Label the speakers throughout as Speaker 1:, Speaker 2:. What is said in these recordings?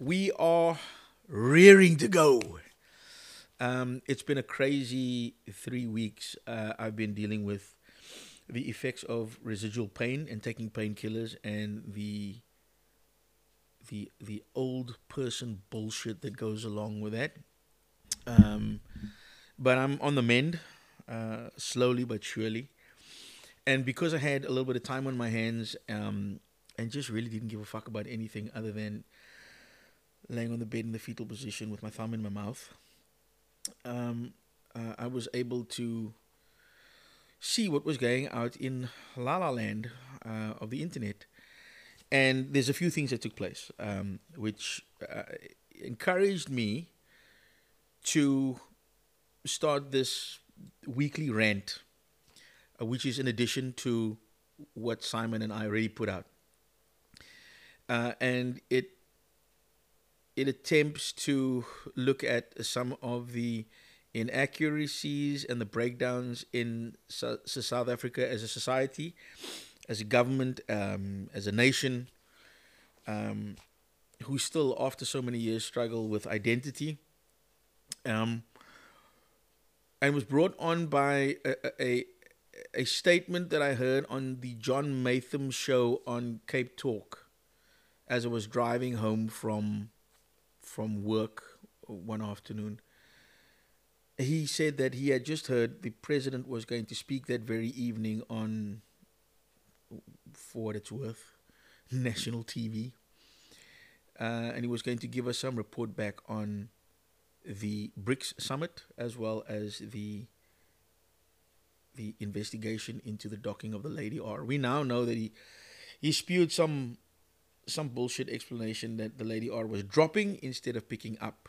Speaker 1: we are rearing to go. Um, it's been a crazy three weeks. Uh, I've been dealing with the effects of residual pain and taking painkillers and the the the old person bullshit that goes along with that. Um, but I'm on the mend, uh, slowly but surely. And because I had a little bit of time on my hands, um, and just really didn't give a fuck about anything other than laying on the bed in the fetal position with my thumb in my mouth, um, uh, I was able to see what was going out in La La Land uh, of the internet. And there's a few things that took place, um, which uh, encouraged me to start this weekly rant, uh, which is in addition to what Simon and I already put out. Uh, and it it attempts to look at some of the inaccuracies and the breakdowns in South Africa as a society, as a government, um, as a nation, um, who still, after so many years, struggle with identity. Um, and was brought on by a, a, a statement that I heard on the John Maytham show on Cape Talk as I was driving home from from work one afternoon. He said that he had just heard the president was going to speak that very evening on, for what it's worth, national TV. Uh, and he was going to give us some report back on the BRICS summit as well as the the investigation into the docking of the Lady R. We now know that he he spewed some some bullshit explanation that the Lady R was dropping instead of picking up.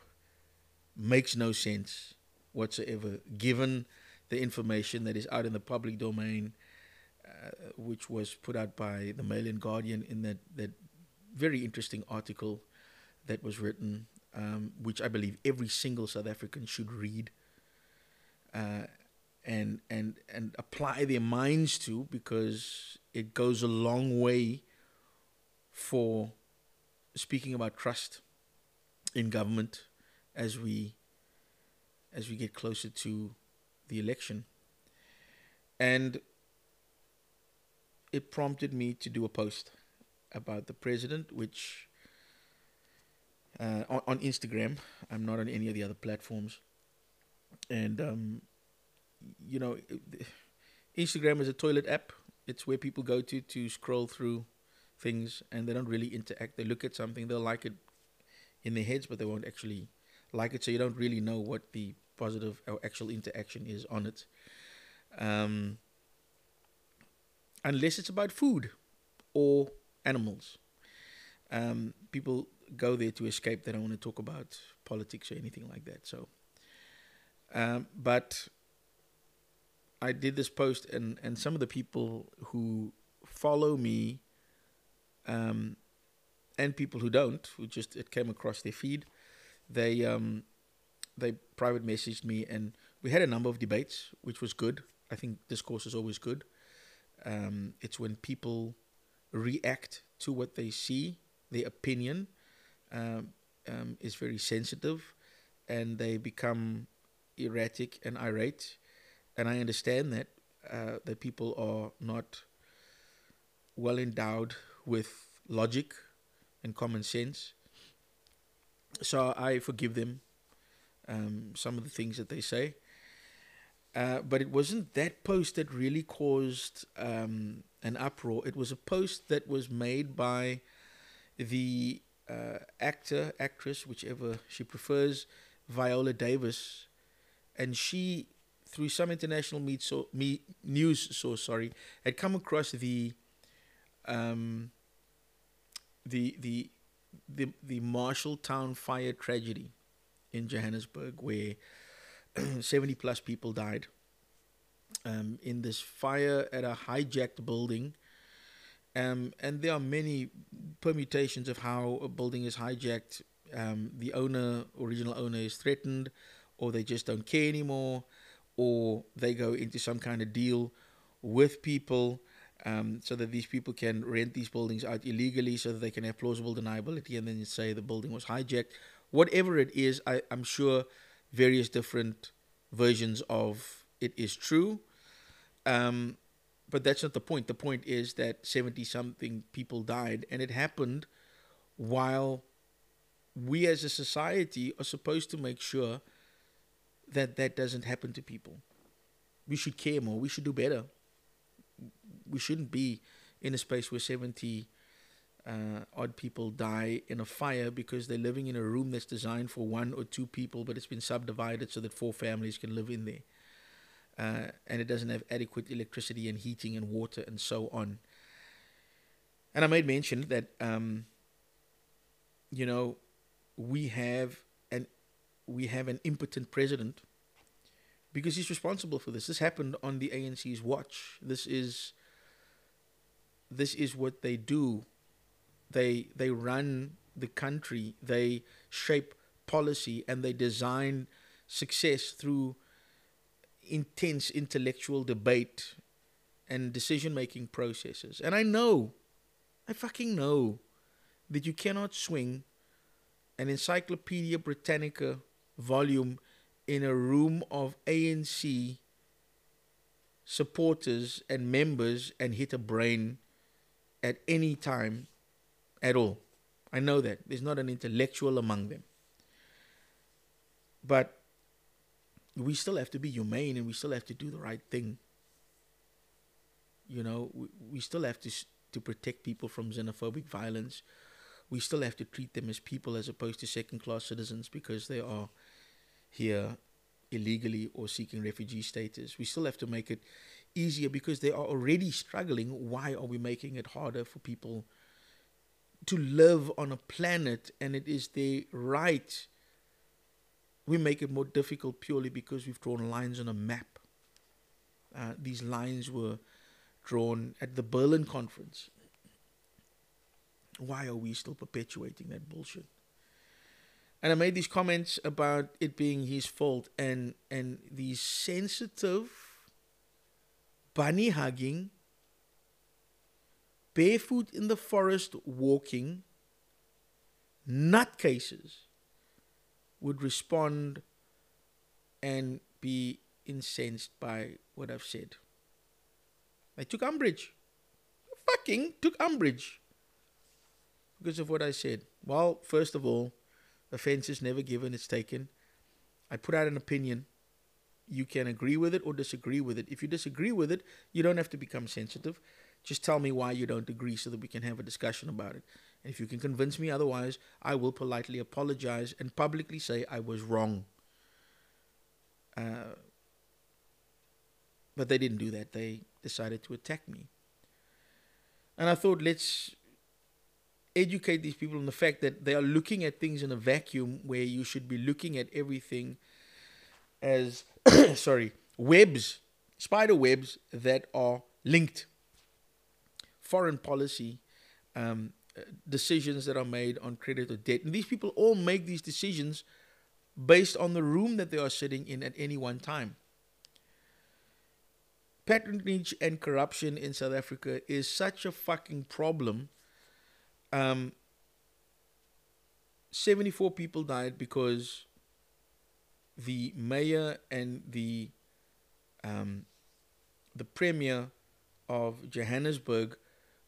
Speaker 1: Makes no sense whatsoever, given the information that is out in the public domain, uh, which was put out by the Mail and Guardian in that, that very interesting article that was written, um, which I believe every single South African should read. Uh, and and and apply their minds to because it goes a long way for speaking about trust in government as we as we get closer to the election. And it prompted me to do a post about the president which uh, on, on Instagram. I'm not on any of the other platforms. And um, you know Instagram is a toilet app. It's where people go to to scroll through things and they don't really interact. They look at something, they'll like it in their heads, but they won't actually like it. So you don't really know what the positive or actual interaction is on it. Um, unless it's about food or animals. Um, people go there to escape. They don't want to talk about politics or anything like that. So, um, but I did this post, and and some of the people who follow me um, and people who don't, who just it came across their feed, they um, they private messaged me, and we had a number of debates, which was good. I think discourse is always good. Um, it's when people react to what they see, their opinion um, um, is very sensitive, and they become erratic and irate. And I understand that uh, that people are not well endowed with logic and common sense. So I forgive them um, some of the things that they say. Uh, but it wasn't that post that really caused um, an uproar. It was a post that was made by the uh, actor, actress, whichever she prefers, Viola Davis, and she, through some international meet so, news source, sorry, had come across the um, the the the the Marshalltown fire tragedy in Johannesburg, where 70 plus people died um, in this fire at a hijacked building. Um, and there are many permutations of how a building is hijacked. Um, the owner, original owner, is threatened, or they just don't care anymore, or they go into some kind of deal with people um, so that these people can rent these buildings out illegally so that they can have plausible deniability and then say the building was hijacked. Whatever it is, I, I'm sure various different versions of it is true. Um, but that's not the point. The point is that 70 something people died, and it happened while we as a society are supposed to make sure that that doesn't happen to people. We should care more. We should do better. We shouldn't be in a space where 70 uh, odd people die in a fire because they're living in a room that's designed for one or two people, but it's been subdivided so that four families can live in there uh, and it doesn't have adequate electricity and heating and water and so on. And I made mention that, um, you know, we have an we have an impotent president because he's responsible for this. This happened on the ANC's watch. This is this is what they do. They they run the country. They shape policy and they design success through intense intellectual debate and decision making processes. And I know, I fucking know that you cannot swing an Encyclopedia Britannica volume in a room of ANC supporters and members and hit a brain at any time at all. I know that. There's not an intellectual among them. But we still have to be humane and we still have to do the right thing. You know, we, we still have to to protect people from xenophobic violence. We still have to treat them as people as opposed to second class citizens because they are here illegally or seeking refugee status. We still have to make it easier because they are already struggling. Why are we making it harder for people to live on a planet and it is their right we make it more difficult purely because we've drawn lines on a map. Uh, these lines were drawn at the Berlin conference. Why are we still perpetuating that bullshit? And I made these comments about it being his fault and and these sensitive bunny hugging barefoot in the forest walking nutcases would respond and be incensed by what I've said. I took umbrage. Fucking took umbrage because of what I said. Well, first of all, offense is never given, it's taken. I put out an opinion. You can agree with it or disagree with it. If you disagree with it, you don't have to become sensitive. Just tell me why you don't agree so that we can have a discussion about it. And if you can convince me otherwise, I will politely apologize and publicly say I was wrong. Uh, but they didn't do that. They decided to attack me. And I thought, let's educate these people on the fact that they are looking at things in a vacuum where you should be looking at everything as, sorry, webs, spider webs that are linked. Foreign policy um, decisions that are made on credit or debt. And these people all make these decisions based on the room that they are sitting in at any one time. Patronage and corruption in South Africa is such a fucking problem. Um, 74 people died because the mayor and the um, the premier of Johannesburg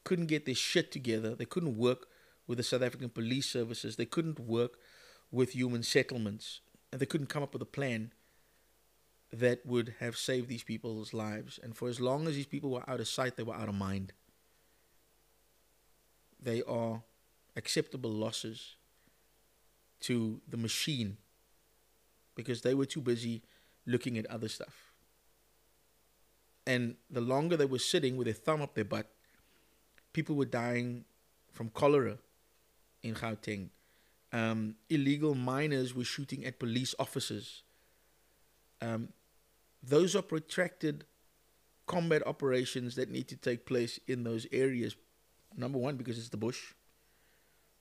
Speaker 1: couldn't get their shit together. They couldn't work with the South African police services. They couldn't work with human settlements. And they couldn't come up with a plan that would have saved these people's lives. And for as long as these people were out of sight, they were out of mind. They are acceptable losses to the machine because they were too busy looking at other stuff. And the longer they were sitting with their thumb up their butt, people were dying from cholera in Gauteng. Um, illegal miners were shooting at police officers. Um, those are protracted combat operations that need to take place in those areas. Number one, because it's the bush.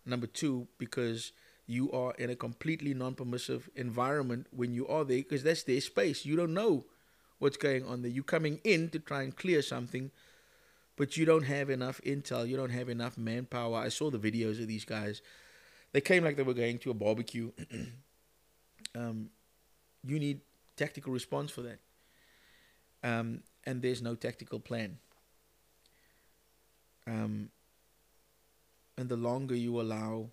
Speaker 1: Number two, because you are in a completely non permissive environment when you are there, because that's their space. You don't know what's going on there. You're coming in to try and clear something but you don't have enough intel. You don't have enough manpower. I saw the videos of these guys. They came like they were going to a barbecue. um, you need tactical response for that. Um, and there's no tactical plan. Um, and the longer you allow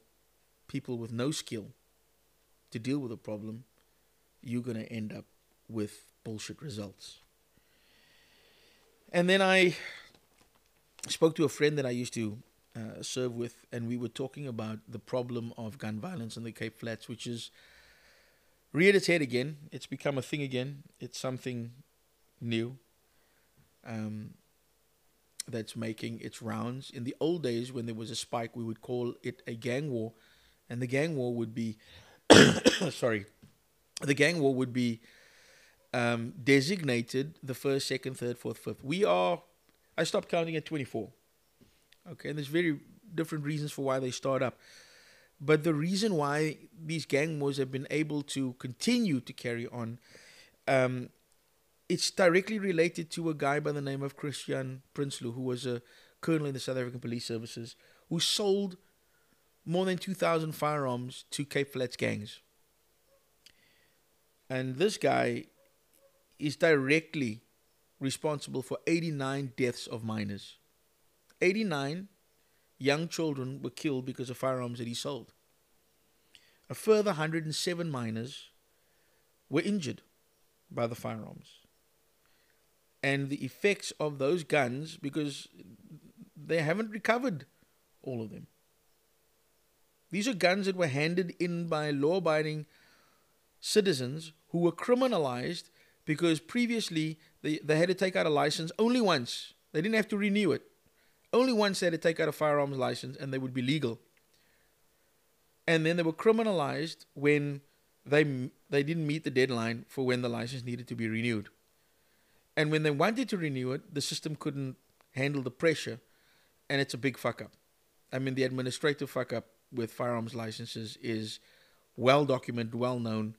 Speaker 1: people with no skill to deal with a problem, you're going to end up with bullshit results. And then I spoke to a friend that I used to uh, serve with, and we were talking about the problem of gun violence in the Cape Flats, which is reared its head again. It's become a thing again. It's something new um, that's making its rounds. In the old days, when there was a spike, we would call it a gang war, and the gang war would be, sorry, the gang war would be um, designated the first, second, third, fourth, fifth. We are, I stopped counting at 24. Okay, and there's very different reasons for why they start up. But the reason why these gang wars have been able to continue to carry on, um, it's directly related to a guy by the name of Christian Prinsloo, who was a colonel in the South African Police Services, who sold more than 2,000 firearms to Cape Flats gangs. And this guy is directly responsible for 89 deaths of minors. 89 young children were killed because of firearms that he sold. A further 107 minors were injured by the firearms. And the effects of those guns, because they haven't recovered all of them. These are guns that were handed in by law abiding citizens who were criminalized because previously they, they had to take out a license only once. They didn't have to renew it. Only once they had to take out a firearms license and they would be legal. And then they were criminalized when they they didn't meet the deadline for when the license needed to be renewed. And when they wanted to renew it, the system couldn't handle the pressure, and it's a big fuck up. I mean, the administrative fuck up with firearms licenses is well documented, well known,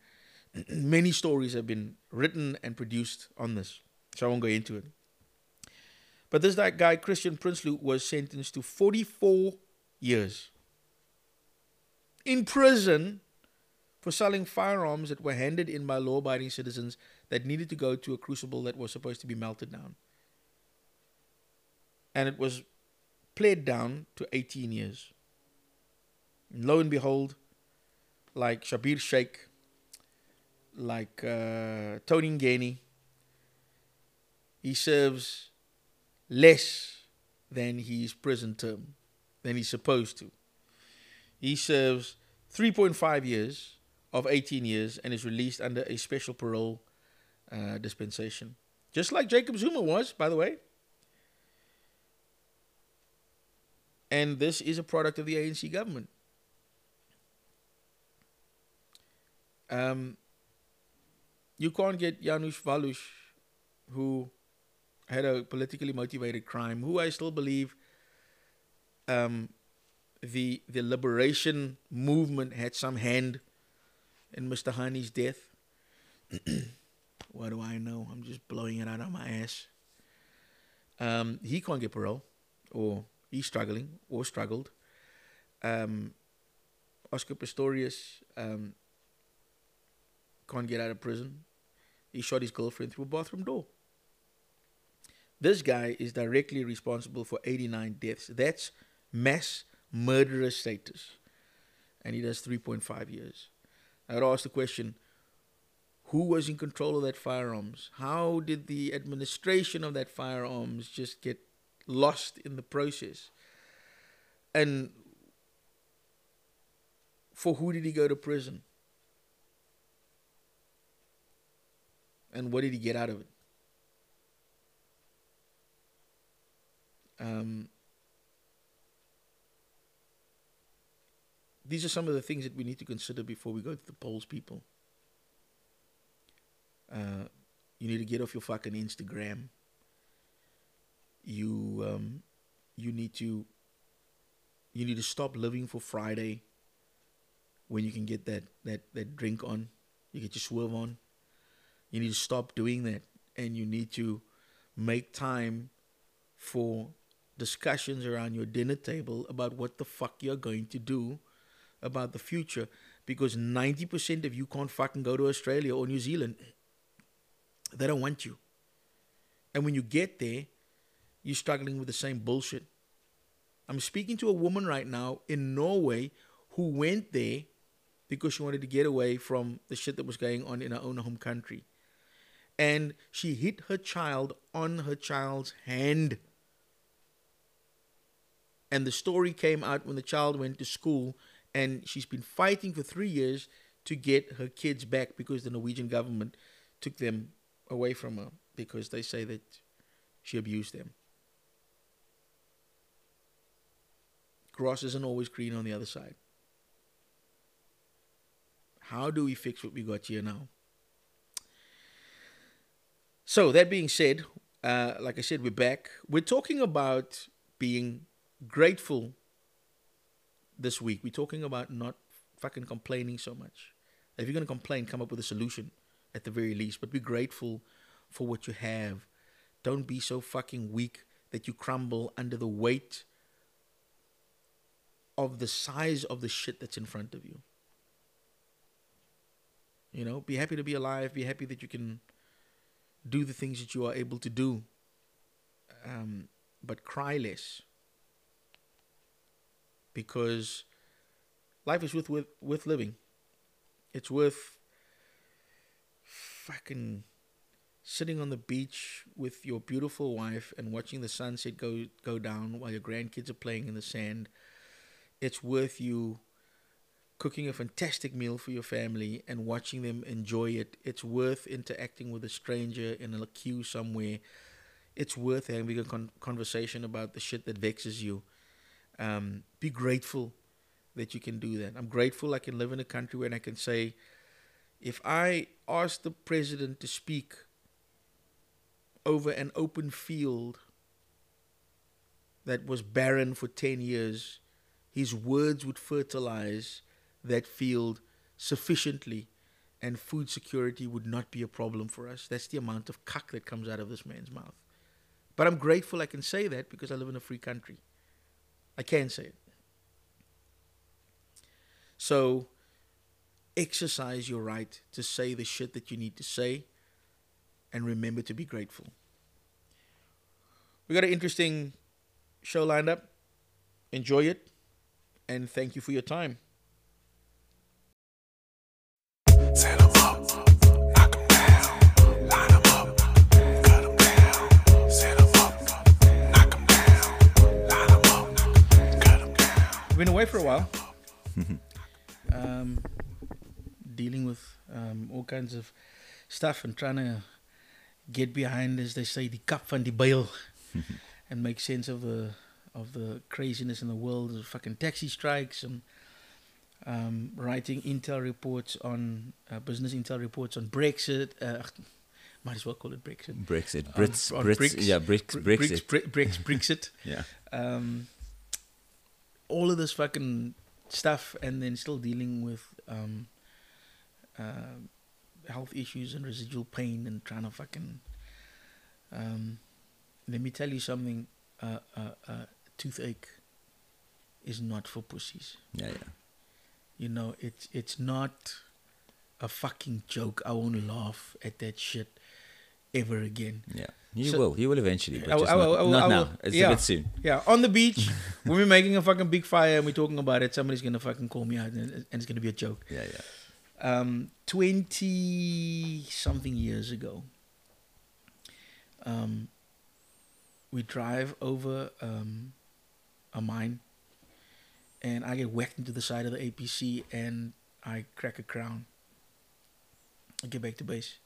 Speaker 1: many stories have been written and produced on this, so I won't go into it. But this that guy, Christian Prinsloo, was sentenced to 44 years in prison for selling firearms that were handed in by law abiding citizens that needed to go to a crucible that was supposed to be melted down. And it was played down to 18 years. And lo and behold, like Schabir Shaik like uh, Tony Yengeni, he serves less than his prison term, than he's supposed to. He serves 3.5 years of 18 years and is released under a special parole uh, dispensation. Just like Jacob Zuma was, by the way. And this is a product of the ANC government. Um, you can't get Janusz Walus, who had a politically motivated crime, who I still believe um, the the liberation movement had some hand in Mr. Hani's death. what do I know? I'm just blowing it out of my ass. Um, he can't get parole, or he's struggling, or struggled. Um, Oscar Pistorius um, can't get out of prison. He shot his girlfriend through a bathroom door. This guy is directly responsible for 89 deaths. That's mass murderer status. And he does 3.5 years. I would ask the question who was in control of that firearms? How did the administration of that firearms just get lost in the process? And for who did he go to prison? And what did he get out of it? Um, these are some of the things that we need to consider before we go to the polls, people. Uh, you need to get off your fucking Instagram. You um, you need to you need to stop living for Friday when you can get that that that drink on, you get your swerve on. You need to stop doing that and you need to make time for discussions around your dinner table about what the fuck you're going to do about the future because 90% of you can't fucking go to Australia or New Zealand. They don't want you. And when you get there, you're struggling with the same bullshit. I'm speaking to a woman right now in Norway who went there because she wanted to get away from the shit that was going on in her own home country. And she hit her child on her child's hand. And the story came out when the child went to school, and she's been fighting for three years to get her kids back because the Norwegian government took them away from her because they say that she abused them. Grass isn't always green on the other side. How do we fix what we got here now? So, that being said, uh, like I said, we're back. We're talking about being grateful this week. We're talking about not fucking complaining so much. If you're going to complain, come up with a solution at the very least, but be grateful for what you have. Don't be so fucking weak that you crumble under the weight of the size of the shit that's in front of you. You know, be happy to be alive. Be happy that you can do the things that you are able to do. Um, but cry less. Because life is worth, worth, worth living. It's worth fucking sitting on the beach with your beautiful wife and watching the sunset go go down while your grandkids are playing in the sand. It's worth you cooking a fantastic meal for your family and watching them enjoy it. It's worth interacting with a stranger in a queue somewhere. It's worth having a con- conversation about the shit that vexes you. Um, be grateful that you can do that. I'm grateful I can live in a country where I can say, if I ask the president to speak over an open field that was barren for 10 years, his words would fertilize that field sufficiently and food security would not be a problem for us. That's the amount of cuck that comes out of this man's mouth. But I'm grateful I can say that because I live in a free country. I can say it. So exercise your right to say the shit that you need to say and remember to be grateful. We got an interesting show lined up. Enjoy it and thank you for your time. Been away for a while. um, dealing with um, all kinds of stuff and trying to get behind, as they say, the cup van die bail and make sense of the of the craziness in the world, the fucking taxi strikes and um, writing intel reports on uh, business intel reports on Brexit. Uh, might as well call it Brexit.
Speaker 2: Brexit,
Speaker 1: On-
Speaker 2: Brits,
Speaker 1: on
Speaker 2: Brits,
Speaker 1: bricks.
Speaker 2: yeah, Brits,
Speaker 1: Br-
Speaker 2: Brexit,
Speaker 1: Bricks, Bri- Bricks, Brexit.
Speaker 2: yeah,
Speaker 1: um, all of this fucking stuff, and then still dealing with um, uh, health issues and residual pain, and trying to fucking. Um, let me tell you something. Uh, uh, uh, toothache is not for pussies.
Speaker 2: yeah, yeah.
Speaker 1: You know, it's it's not a fucking joke. I won't laugh at that shit ever again.
Speaker 2: Yeah, you
Speaker 1: So-
Speaker 2: will. You will eventually, but
Speaker 1: I
Speaker 2: just
Speaker 1: I
Speaker 2: not,
Speaker 1: I
Speaker 2: not now. It's
Speaker 1: yeah.
Speaker 2: a bit soon.
Speaker 1: Yeah, on the beach, when we're making a fucking big fire and we're talking about it, somebody's gonna fucking call me out and, and it's gonna be a joke.
Speaker 2: Yeah, yeah.
Speaker 1: Um, twenty something years ago, um, we drive over um, a mine, and I get whacked into the side of the APC, and I crack a crown. I get back to base.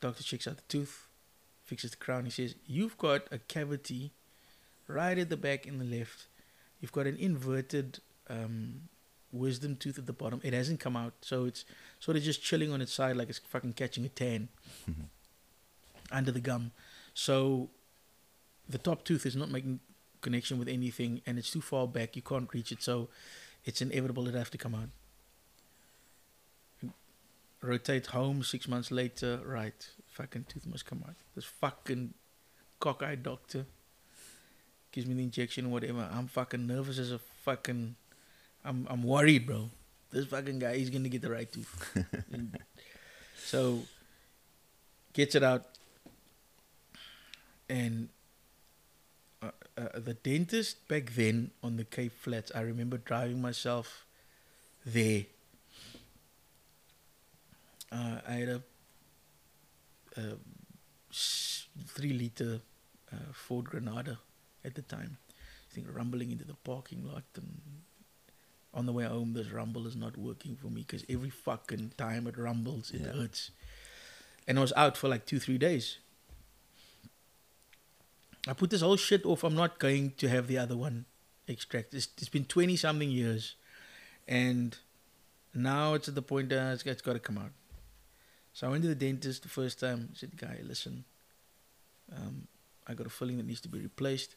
Speaker 1: Doctor checks out the tooth, fixes the crown. He says, "You've got a cavity right at the back in the left. You've got an inverted um, wisdom tooth at the bottom. It hasn't come out, so it's sort of just chilling on its side like it's fucking catching a tan under the gum. So the top tooth is not making connection with anything, and it's too far back. You can't reach it, so it's inevitable it have to come out. Rotate home six months later. Right, fucking tooth must come out. This fucking cockeyed doctor gives me the injection, whatever. I'm fucking nervous as a fucking. I'm I'm worried, bro. This fucking guy, he's gonna get the right tooth. So gets it out, and uh, uh, the dentist back then on the Cape Flats, I remember driving myself there. Uh, I had a three liter uh, Ford Granada at the time. I think rumbling into the parking lot and on the way home this rumble is not working for me because every fucking time it rumbles it
Speaker 2: Yeah.
Speaker 1: hurts. And I was out for like two, three days. I put this whole shit off. I'm not going to have the other one extracted. It's, it's been 20 something years. And now it's at the point that it's, it's got to come out. So I went to the dentist the first time. I said, Guy, listen, um, I got a filling that needs to be replaced.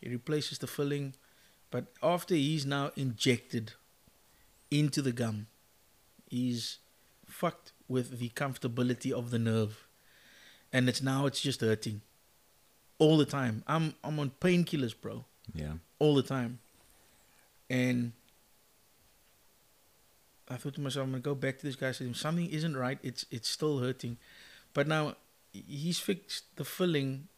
Speaker 1: He replaces the filling. But after he's now injected into the gum, he's fucked with the comfortability of the nerve. And it's now it's just hurting. All the time. I'm I'm on painkillers, bro
Speaker 2: Yeah.
Speaker 1: all the time. And I thought to myself, I'm gonna go back to this guy. I said, something isn't right. It's it's still hurting, but now he's fixed the filling,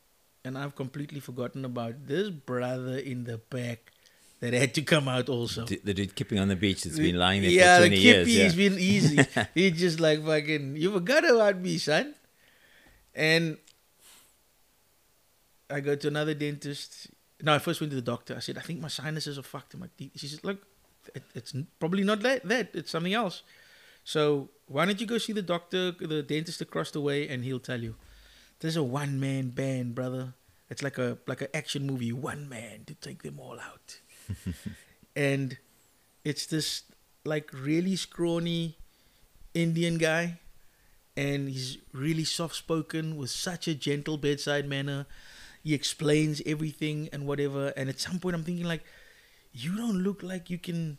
Speaker 1: and I've completely forgotten about this brother in the back that had to come out also.
Speaker 2: D- the dude keeping on the beach that's been lying there
Speaker 1: yeah,
Speaker 2: for 20
Speaker 1: the
Speaker 2: years. Yeah.
Speaker 1: has been easy. He's just like fucking. You forgot about me, son. And I go to another dentist. No, I first went to the doctor. I said, I think my sinuses are fucked. in my teeth. She said, look, it, it's probably not that. That it's something else. So why don't you go see the doctor, the dentist across the way, and he'll tell you. There's a one man band, brother. It's like a like an action movie. One man to take them all out, and it's this like really scrawny Indian guy, and he's really soft spoken with such a gentle bedside manner. He explains everything and whatever. And at some point, I'm thinking like, you don't look like you can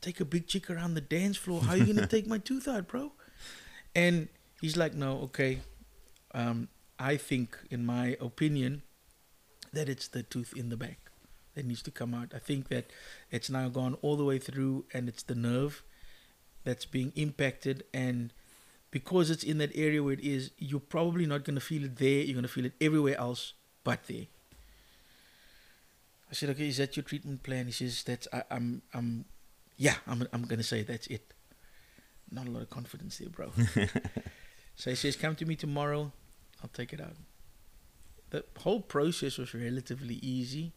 Speaker 1: take a big chick around the dance floor. How you gonna take my tooth out, bro? And he's like, no, okay. Um, I think, in my opinion, that it's the tooth in the back that needs to come out. I think that it's now gone all the way through, and it's the nerve that's being impacted. And because it's in that area where it is, you're probably not going to feel it there. You're going to feel it everywhere else but there. I said, okay, is that your treatment plan? He says, that's, I, I'm, I'm, yeah, I'm, I'm going to say that's it. Not a lot of confidence there, bro. so he says, come to me tomorrow. I'll take it out. The whole process was relatively easy.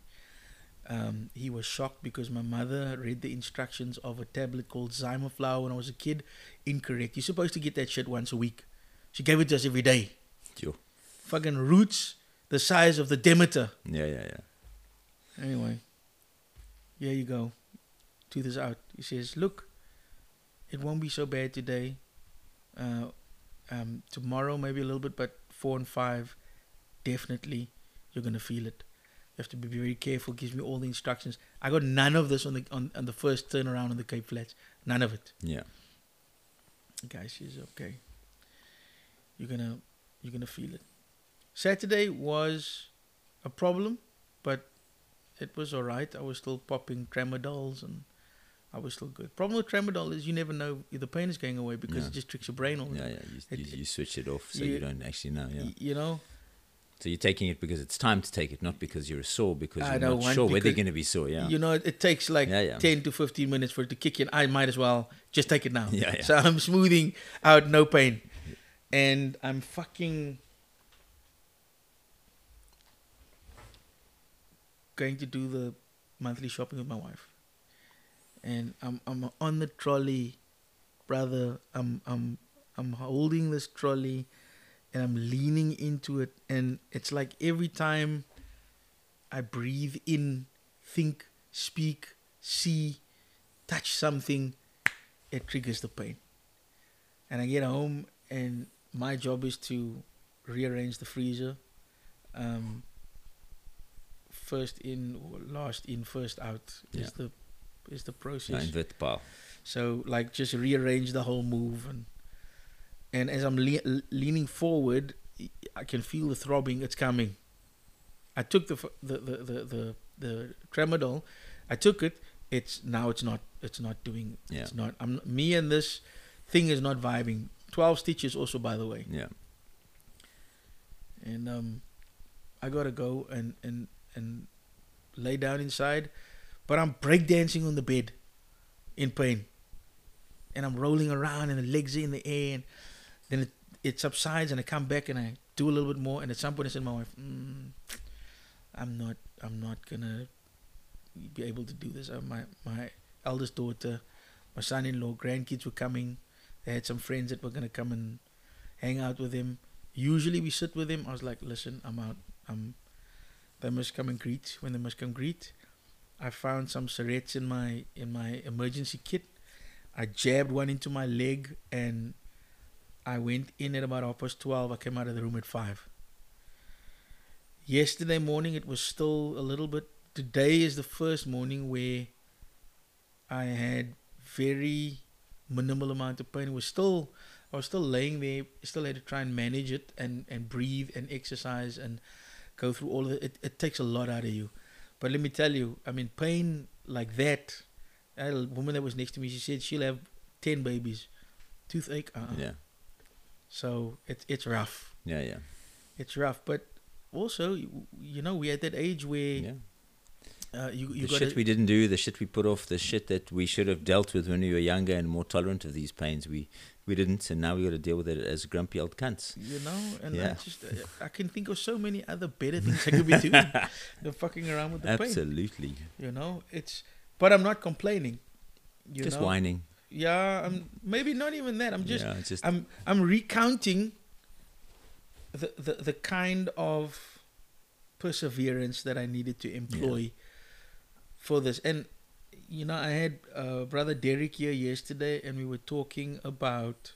Speaker 1: Um, he was shocked because my mother read the instructions of a tablet called Zymafluor when I was a kid incorrect. You're supposed to get that shit once a week. She gave it to us every day.
Speaker 2: Sure.
Speaker 1: Fucking roots the size of the Demeter.
Speaker 2: Yeah, yeah, yeah.
Speaker 1: Anyway, here you go. Tooth is out. He says, Look, it won't be so bad today. Uh, um, tomorrow, maybe a little bit, but four and five, definitely you're going to feel it. You have to be very careful. Gives me all the instructions. I got none of this on the on, on the first turnaround on the Cape Flats. None of it.
Speaker 2: Yeah.
Speaker 1: The guy says, "Okay, you're gonna you're gonna feel it." Saturday was a problem, but it was all right. I was still popping tramadols and I was still good. Problem with tramadol is you never know if the pain is going away because
Speaker 2: Yeah.
Speaker 1: it just tricks your brain all the
Speaker 2: Yeah,
Speaker 1: time.
Speaker 2: yeah. You,
Speaker 1: It-
Speaker 2: you, you switch it off so
Speaker 1: you-
Speaker 2: you don't actually know. Yeah.
Speaker 1: You know,
Speaker 2: So you're taking it because it's time to take it, not because you're sore, because
Speaker 1: I
Speaker 2: you're
Speaker 1: don't
Speaker 2: not sure whether you're going to be sore. Yeah.
Speaker 1: you know, it, it takes like
Speaker 2: Yeah, yeah.
Speaker 1: 10 to 15 minutes for it to kick in. I might as well just take it now.
Speaker 2: Yeah, yeah.
Speaker 1: So I'm smoothing out no pain. And I'm fucking going to do the monthly shopping with my wife. And I'm I'm on the trolley, brother. I'm I'm I'm holding this trolley and I'm leaning into it and it's like every time I breathe in, think, speak, see, touch something, it triggers the pain. And I get home, and my job is to rearrange the freezer. Um, first in, or last in, first out is the is the
Speaker 2: Yeah,
Speaker 1: process. So like just rearrange the whole move and and as I'm le- leaning forward, I can feel the throbbing. It's coming. I took the the the the, the the tramadol. I took it. It's now it's not it's not doing
Speaker 2: Yeah.
Speaker 1: it's not I'm me and this thing is not vibing. Twelve stitches also by the way.
Speaker 2: Yeah.
Speaker 1: And um I gotta go and and and lay down inside. But I'm breakdancing on the bed in pain. And I'm rolling around and the legs are in the air and then it, it subsides and I come back and I do a little bit more and at some point I said to my wife, mm, I'm not I'm not gonna be able to do this. Uh, my my eldest daughter, my son-in-law, grandkids were coming. They had some friends that were gonna come and hang out with him. Usually we sit with him. I was like, listen, I'm out. I'm. They must come and greet when they must come greet. I found some syringes in my in my emergency kit. I jabbed one into my leg and I went in at about half past twelve. I came out of the room at five. Yesterday morning it was still a little bit. Today is the first morning where I had very minimal amount of pain. It was still I was still laying there, still had to try and manage it and, and breathe and exercise and go through all of it. it. It takes a lot out of you. But let me tell you, I mean, pain like that. A woman that was next to me, she said she'll have 10 babies. Toothache, uh-uh.
Speaker 2: Yeah.
Speaker 1: So it, it's rough.
Speaker 2: Yeah. Yeah.
Speaker 1: It's rough. But also, you, you know, we're at that age where
Speaker 2: Yeah.
Speaker 1: uh, you, you
Speaker 2: the
Speaker 1: got
Speaker 2: shit we didn't do, the shit we put off, the shit that we should have dealt with when we were younger and more tolerant of these pains, we we didn't, and now we got to deal with it as grumpy old cunts.
Speaker 1: You know, and I just I can think of so many other better things I could be doing than fucking around with the pain.
Speaker 2: Absolutely,
Speaker 1: You know, it's but I'm not complaining. You
Speaker 2: just
Speaker 1: know?
Speaker 2: whining.
Speaker 1: Yeah, I'm maybe not even that. I'm just
Speaker 2: yeah, just
Speaker 1: I'm I'm recounting the, the the kind of perseverance that I needed to employ for this. And you know, I had uh, brother Derek here yesterday, and we were talking about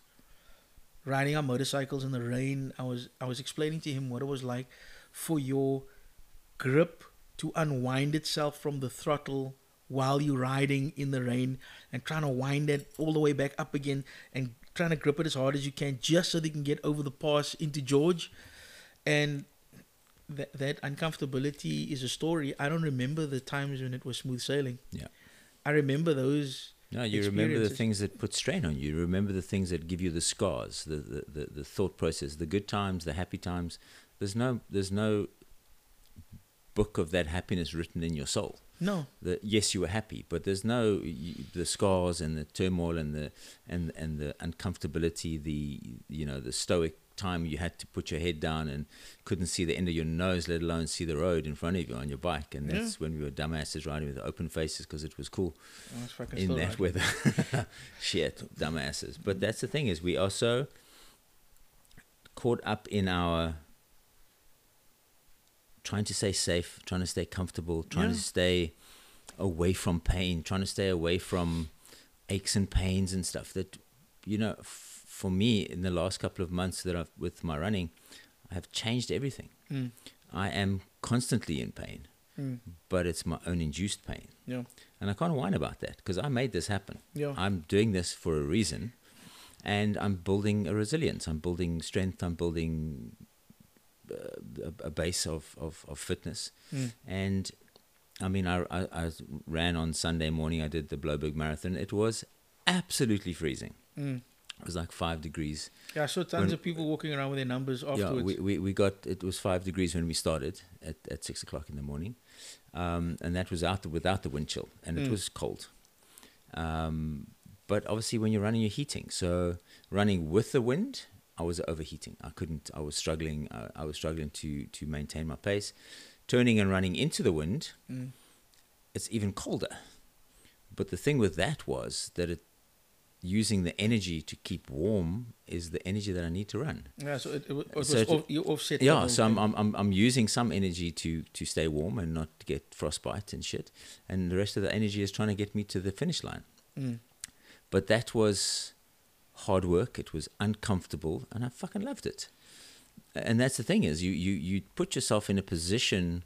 Speaker 1: riding our motorcycles in the rain. I was I was explaining to him what it was like for your grip to unwind itself from the throttle while you're riding in the rain and trying to wind it all the way back up again and trying to grip it as hard as you can just so they can get over the pass into George. And that that uncomfortability is a story. I don't remember the times when it was smooth sailing.
Speaker 2: Yeah.
Speaker 1: I remember those
Speaker 2: No, you remember the things that put strain on you. You remember the things that give you the scars, the, the, the, the thought process, the good times, the happy times. There's no there's no book of that happiness written in your soul.
Speaker 1: no.
Speaker 2: The, yes, you were happy, but there's no y the scars and the turmoil and the and and the uncomfortability, the you know the stoic time you had to put your head down and couldn't see the end of your nose, let alone see the road in front of you on your bike. And that's when we were dumbasses riding with open faces because it was cool
Speaker 1: was
Speaker 2: in that weather. Shit, dumbasses. But that's the thing is we are so caught up in our trying to stay safe, trying to stay comfortable, trying
Speaker 1: Yeah.
Speaker 2: to stay away from pain, trying to stay away from aches and pains and stuff that you know for me in the last couple of months that I've with my running I have changed everything.
Speaker 1: Mm,
Speaker 2: I am constantly in pain,
Speaker 1: mm,
Speaker 2: but it's my own induced pain.
Speaker 1: yeah.
Speaker 2: And I can't whine about that because I made this happen.
Speaker 1: Yeah.
Speaker 2: I'm doing this for a reason and I'm building a resilience. I'm building strength. I'm building uh, a, a base of, of, of fitness.
Speaker 1: Mm.
Speaker 2: And I mean, I, I, I ran on Sunday morning. I did the Blouberg Marathon. It was absolutely freezing.
Speaker 1: Mm.
Speaker 2: It was like five degrees.
Speaker 1: Yeah, I saw tons
Speaker 2: When-
Speaker 1: of people walking around with their numbers afterwards.
Speaker 2: Yeah, we, we, we got it was five degrees when we started at, at six o'clock in the morning, um, and that was out the, without the wind chill, and it
Speaker 1: Mm.
Speaker 2: was cold. Um, but obviously, when you're running, you're heating. So running with the wind, I was overheating. I couldn't. I was struggling. Uh, I was struggling to to maintain my pace. Turning and running into the wind,
Speaker 1: Mm.
Speaker 2: it's even colder. But the thing with that was that it using the energy to keep warm is the energy that I need to run.
Speaker 1: Yeah, so it, it, it was
Speaker 2: So
Speaker 1: off, you offset.
Speaker 2: Yeah, so I'm. I'm I'm I'm using some energy to to stay warm and not get frostbite and shit, and the rest of the energy is trying to get me to the finish line.
Speaker 1: Mm.
Speaker 2: But that was hard work. It was uncomfortable, and I fucking loved it. And that's the thing is, you you you put yourself in a position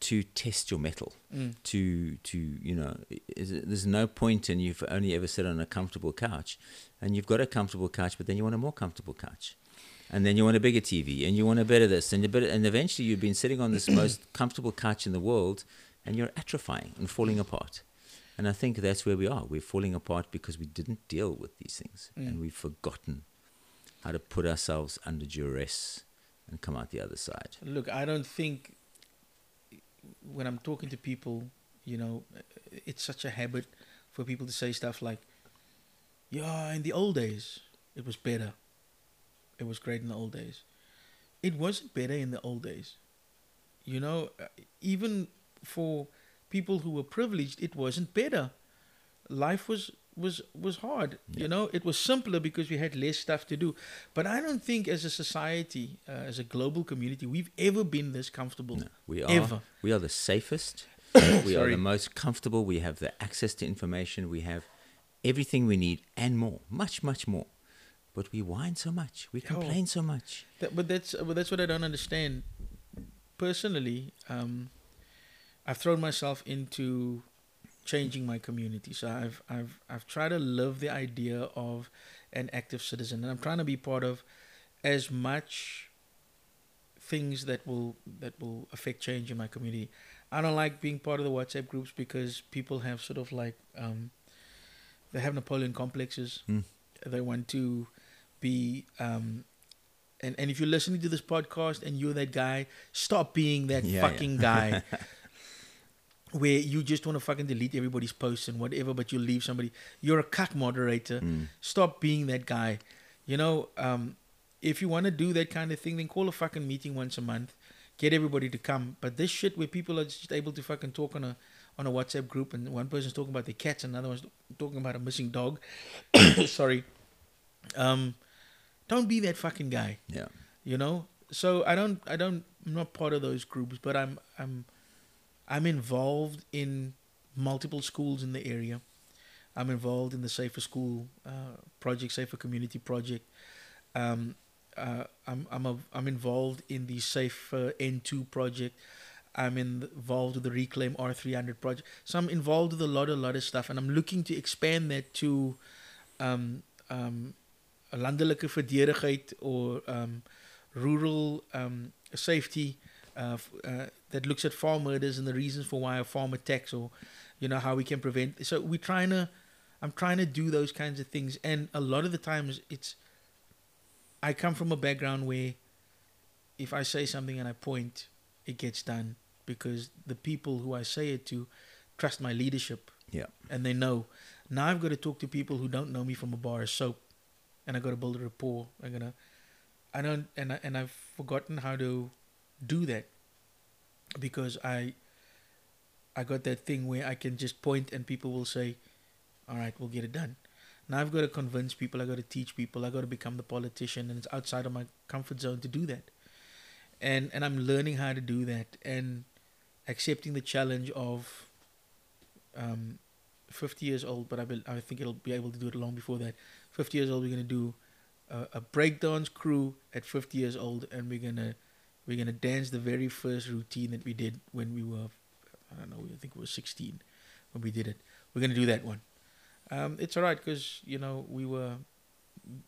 Speaker 2: to test your mettle.
Speaker 1: Mm.
Speaker 2: To to you know, is, there's no point in you've only ever sat on a comfortable couch, and you've got a comfortable couch, but then you want a more comfortable couch. And then you want a bigger TV, and you want a better this, and a better, and eventually you've been sitting on this most comfortable couch in the world, and you're atrophying and falling apart. And I think that's where we are. We're falling apart because we didn't deal with these things
Speaker 1: Mm.
Speaker 2: and we've forgotten how to put ourselves under duress and come out the other side.
Speaker 1: Look, I don't think when I'm talking to people, you know, it's such a habit for people to say stuff like, "Yeah, in the old days, it was better. It was great in the old days." It wasn't better in the old days. You know, uh, even for people who were privileged, it wasn't better. Life was was was hard.
Speaker 2: Yeah.
Speaker 1: You know, it was simpler because we had less stuff to do. But I don't think, as a society, uh, as a global community, we've ever been this comfortable.
Speaker 2: No, we are
Speaker 1: Ever.
Speaker 2: we are the safest. we are the most comfortable. We have the access to information. We have everything we need and more, much, much more. But we whine so much. We
Speaker 1: Oh.
Speaker 2: complain so much.
Speaker 1: That, but that's but that's what I don't understand. Personally, um, I've thrown myself into changing my community. So I've I've I've tried to live the idea of an active citizen, and I'm trying to be part of as much things that will that will affect change in my community. I don't like being part of the WhatsApp groups because people have sort of like um, they have Napoleon complexes.
Speaker 2: Hmm.
Speaker 1: They want to be um, and and if you're listening to this podcast and you're that guy, stop being that
Speaker 2: Yeah, yeah.
Speaker 1: fucking guy. Where you just want to fucking delete everybody's posts and whatever, but you leave somebody. You're a cuck moderator.
Speaker 2: Mm.
Speaker 1: Stop being that guy. You know, um, if you want to do that kind of thing, then call a fucking meeting once a month. Get everybody to come. But this shit where people are just able to fucking talk on a on a WhatsApp group and one person's talking about their cats, and another one's talking about a missing dog. Sorry. Um, don't be that fucking guy
Speaker 2: Yeah.
Speaker 1: you know so i don't i don't i'm not part of those groups but i'm i'm i'm involved in multiple schools in the area i'm involved in the safer school uh, project safer community project um, uh, I'm I'm a, I'm involved in the Safer N2 project. I'm in, involved with the Reclaim R300 project. So I'm involved with a lot, a lot of stuff, and I'm looking to expand that to um, um, landelike verdedigheid or um, rural um, safety uh, uh, that looks at farm murders and the reasons for why a farm attacks or you know how we can prevent so we're trying to i'm trying to do those kinds of things. And a lot of the times it's i come from a background where if i say something and i point it gets done because the people who i say it to trust my leadership.
Speaker 2: Yeah.
Speaker 1: and they know. Now i've got to talk to people who don't know me from a bar of soap and i got to build a rapport. I'm gonna i don't and, I, and i've forgotten how to do that because i i got that thing where i can just point and people will say all right we'll get it done. Now i've got to convince people i got to teach people i got to become the politician and it's outside of my comfort zone to do that. And and i'm learning how to do that and accepting the challenge of um 50 years old but i, be, I think it'll be able to do it long before that. 50 years old we're going to do a, a breakdance crew at 50 years old and we're going to we're going to dance the very first routine that we did when we were i don't know i think we were 16 when we did it. We're going to do that one. Um, it's all right because you know we were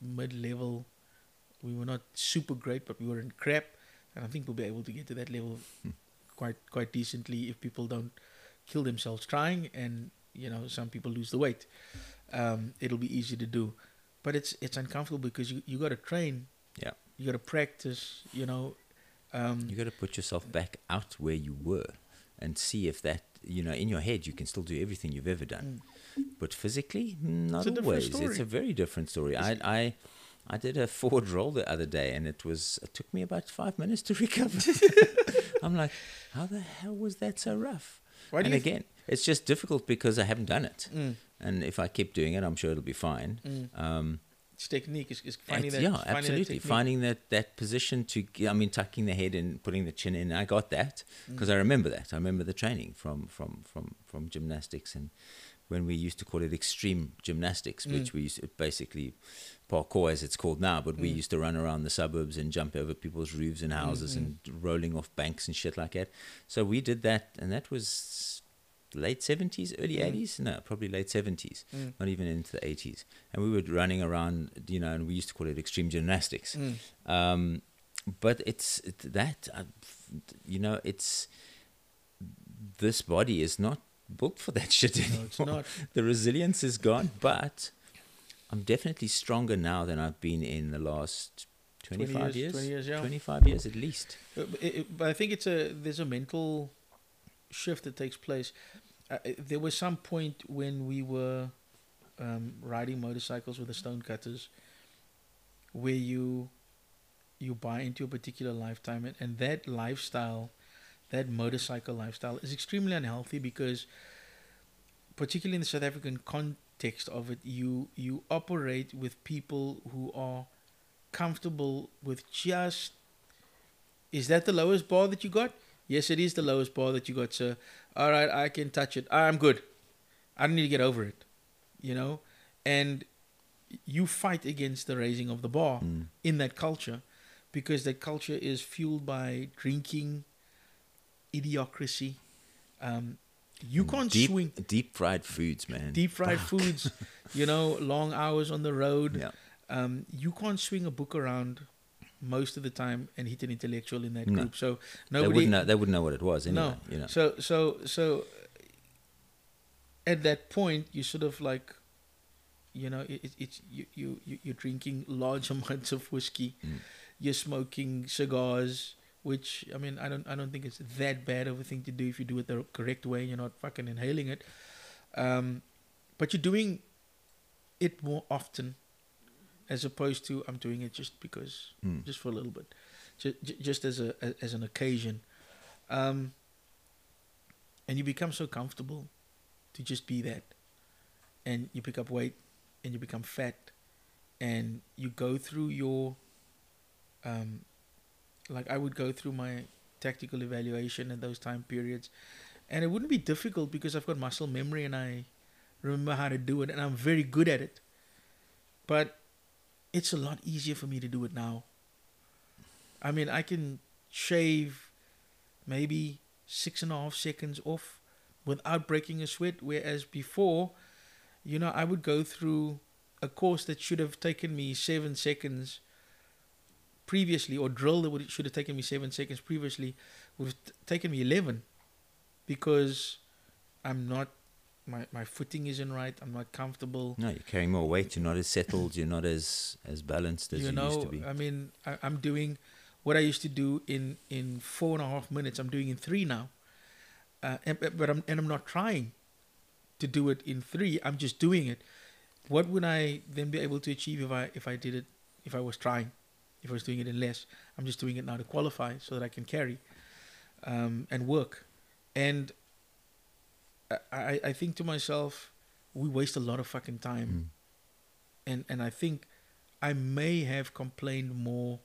Speaker 1: mid-level. We were not super great but we were in crap and i think we'll be able to get to that level quite quite decently if people don't kill themselves trying and you know some people lose the weight. Um, it'll be easy to do. But it's it's uncomfortable because you, you got to train.
Speaker 2: Yeah.
Speaker 1: you got to practice you know um,
Speaker 2: You got to put yourself back out where you were and see if that, you know, in your head, you can still do everything you've ever done. But physically, not
Speaker 1: Mm. It's
Speaker 2: always. It's a very different story. I, I, I did a forward roll the other day and it was, it took me about five minutes to recover. I'm like, how the hell was that so rough?
Speaker 1: Why
Speaker 2: and again, it's just difficult because I haven't done it.
Speaker 1: Mm.
Speaker 2: And if I keep doing it, I'm sure it'll be fine.
Speaker 1: Mm.
Speaker 2: Um,
Speaker 1: technique it's, it's finding that
Speaker 2: yeah,
Speaker 1: finding
Speaker 2: absolutely.
Speaker 1: technique.
Speaker 2: Finding that that position to, I mean, tucking the head and putting the chin in. I got that
Speaker 1: Mm.
Speaker 2: because I remember that. I remember the training from from from from gymnastics and when we used to call it extreme gymnastics,
Speaker 1: Mm.
Speaker 2: which we used to basically parkour as it's called now, but we
Speaker 1: Mm.
Speaker 2: used to run around the suburbs and jump over people's roofs and houses
Speaker 1: Mm,
Speaker 2: and rolling off banks and shit like that. So we did that, and that was late 70s, early
Speaker 1: Mm.
Speaker 2: 80s? No, probably late 70s,
Speaker 1: Mm.
Speaker 2: not even into the 80s. And we were running around, you know, and we used to call it extreme gymnastics.
Speaker 1: Mm.
Speaker 2: Um, but it's it, that, uh, you know, it's this body is not built for that shit anymore.
Speaker 1: No, it's not.
Speaker 2: The resilience is gone, but I'm definitely stronger now than I've been in the last
Speaker 1: 20
Speaker 2: 25
Speaker 1: years,
Speaker 2: years.
Speaker 1: 20 years, yeah.
Speaker 2: 25 years at least.
Speaker 1: Uh, but it- it- but I think it's a there's a mental shift that takes place. Uh, there was some point when we were um, riding motorcycles with the stonecutters, where you you buy into a particular lifetime, and, and that lifestyle, that motorcycle lifestyle, is extremely unhealthy because, particularly in the South African context of it, you you operate with people who are comfortable with just is that the lowest bar that you got? Yes, it is the lowest bar that you got, sir. All right, I can touch it. I'm good. I don't need to get over it. You know? And you fight against the raising of the bar
Speaker 2: Mm.
Speaker 1: in that culture because that culture is fueled by drinking, idiocracy. Um, you can't
Speaker 2: deep,
Speaker 1: swing
Speaker 2: deep fried foods, man.
Speaker 1: deep fried
Speaker 2: Fuck.
Speaker 1: foods, you know, long hours on the road.
Speaker 2: Yeah.
Speaker 1: Um, you can't swing a book around most of the time and hit an intellectual in that
Speaker 2: No.
Speaker 1: group. So
Speaker 2: They
Speaker 1: nobody
Speaker 2: wouldn't know. They wouldn't know what it was anyway.
Speaker 1: no.
Speaker 2: You know.
Speaker 1: So so so at that point you sort of like you know it, it, it's you, you you you're drinking large amounts of whiskey
Speaker 2: Mm.
Speaker 1: you're smoking cigars which i mean i don't i don't think it's that bad of a thing to do if you do it the correct way you're not fucking inhaling it um but you're doing it more often as opposed to i'm doing it just because
Speaker 2: Mm.
Speaker 1: just for a little bit, just, just as a as an occasion, um, and you become so comfortable to just be that, and you pick up weight, and you become fat, and you go through your, um, like I would go through my tactical evaluation in those time periods, and it wouldn't be difficult because I've got muscle memory and I remember how to do it, and I'm very good at it, but it's a lot easier for me to do it now. I mean, I can shave maybe six and a half seconds off without breaking a sweat, whereas before, you know, I would go through a course that should have taken me seven seconds previously, or drill that would should have taken me seven seconds previously, would have t- taken me eleven, because I'm not. My, my footing isn't right. I'm not comfortable.
Speaker 2: No, you're carrying more weight. You're not as settled. You're not as as balanced as you,
Speaker 1: you know
Speaker 2: used to be.
Speaker 1: i mean I, i'm doing what i used to do in in four and a half minutes i'm doing in three now uh, and, but- but i'm and i'm not trying to do it in three i'm just doing it what would i then be able to achieve if i if i did it if i was trying if i was doing it in less i'm just doing it now to qualify so that i can carry um, and work and I, I think to myself we waste a lot of fucking time
Speaker 2: Mm.
Speaker 1: and and I think I may have complained more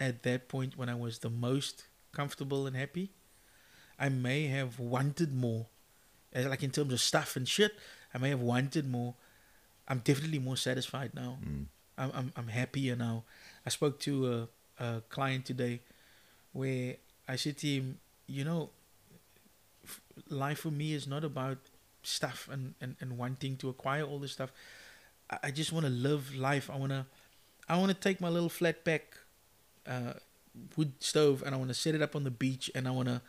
Speaker 1: at that point when I was the most comfortable and happy. I may have wanted more, like in terms of stuff and shit. I may have wanted more. I'm definitely more satisfied now.
Speaker 2: Mm.
Speaker 1: I'm I'm, I'm happier now. I spoke to a, a client today, where I said to him, you know, life for me is not about stuff and, and, and wanting to acquire all this stuff. I, just want to live life. I wanna I wanna take my little flat pack uh, wood stove and I wanna set it up on the beach and I wanna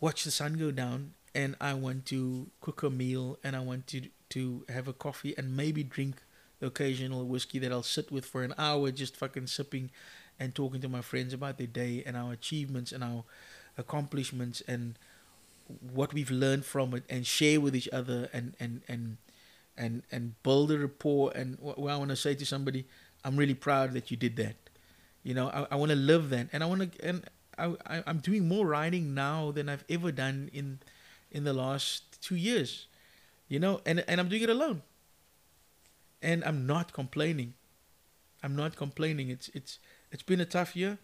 Speaker 1: watch the sun go down and I want to cook a meal and I want to to have a coffee and maybe drink the occasional whiskey that I'll sit with for an hour just fucking sipping and talking to my friends about their day and our achievements and our accomplishments and what we've learned from it and share with each other and and and and and build a rapport. And wh- where I want to say to somebody I'm really proud that you did that. You know I, I want to live that. And I want to and I, I I'm doing more riding now than I've ever done in in the last two years. You know and and I'm doing it alone. And I'm not complaining. I'm not complaining. It's it's it's been a tough year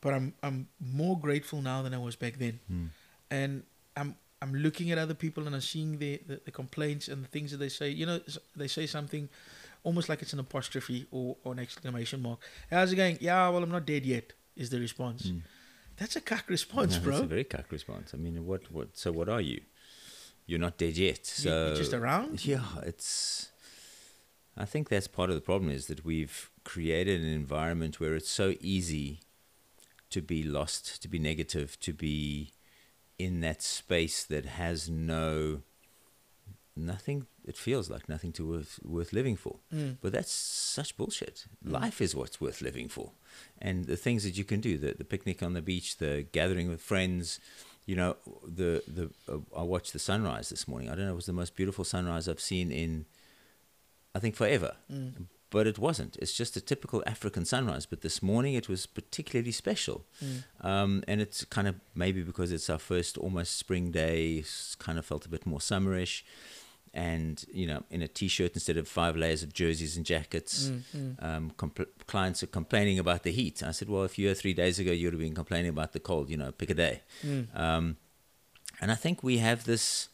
Speaker 1: but I'm I'm more grateful now than I was back then.
Speaker 2: Mm.
Speaker 1: And I'm I'm looking at other people and I'm seeing the, the, the complaints and the things that they say. You know, they say something almost like it's an apostrophe or, or an exclamation mark. How's it going? Yeah, well, I'm not dead yet. Is the response?
Speaker 2: Mm.
Speaker 1: That's a cock response,
Speaker 2: No,
Speaker 1: bro.
Speaker 2: That's a very cuck response. I mean, what, what? So, what are you? You're not dead yet. So
Speaker 1: you're just around.
Speaker 2: Yeah, it's. I think that's part of the problem is that we've created an environment where it's so easy to be lost, to be negative, to be in that space that has no nothing. It feels like nothing to worth worth living for.
Speaker 1: Mm.
Speaker 2: But that's such bullshit. Life is what's worth living for, and the things that you can do the the picnic on the beach, the gathering with friends. You know, the the uh, I watched the sunrise this morning. I don't know, it was the most beautiful sunrise I've seen in, I think, forever.
Speaker 1: Mm.
Speaker 2: But it wasn't. It's just a typical African sunrise. But this morning it was particularly special.
Speaker 1: Mm.
Speaker 2: Um, and it's kind of maybe because it's our first almost spring day, kind of felt a bit more summerish. And, you know, in a t shirt instead of five layers of jerseys and jackets.
Speaker 1: Mm, mm.
Speaker 2: Um, compl- clients are complaining about the heat. I said, well, if you were three days ago, you would have been complaining about the cold, you know, pick a day.
Speaker 1: Mm.
Speaker 2: Um, and I think we have this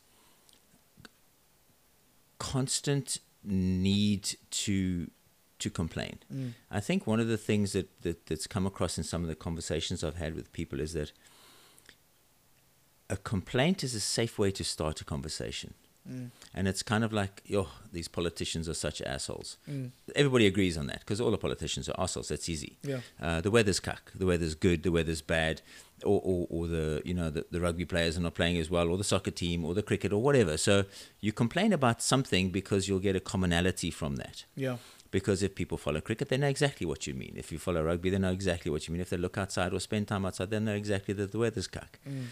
Speaker 2: constant need to to complain.
Speaker 1: Mm.
Speaker 2: I think one of the things that, that that's come across in some of the conversations I've had with people is that a complaint is a safe way to start a conversation.
Speaker 1: Mm.
Speaker 2: And it's kind of like, oh, these politicians are such assholes.
Speaker 1: Mm.
Speaker 2: Everybody agrees on that because all the politicians are assholes. That's easy.
Speaker 1: Yeah.
Speaker 2: Uh, the weather's cuck. The weather's good. The weather's bad. Or, or, or the you know the, the rugby players are not playing as well, or the soccer team, or the cricket, or whatever. So you complain about something because you'll get a commonality from that.
Speaker 1: Yeah.
Speaker 2: Because if people follow cricket, they know exactly what you mean. If you follow rugby, they know exactly what you mean. If they look outside or spend time outside, they know exactly that the weather's cuck.
Speaker 1: Mm.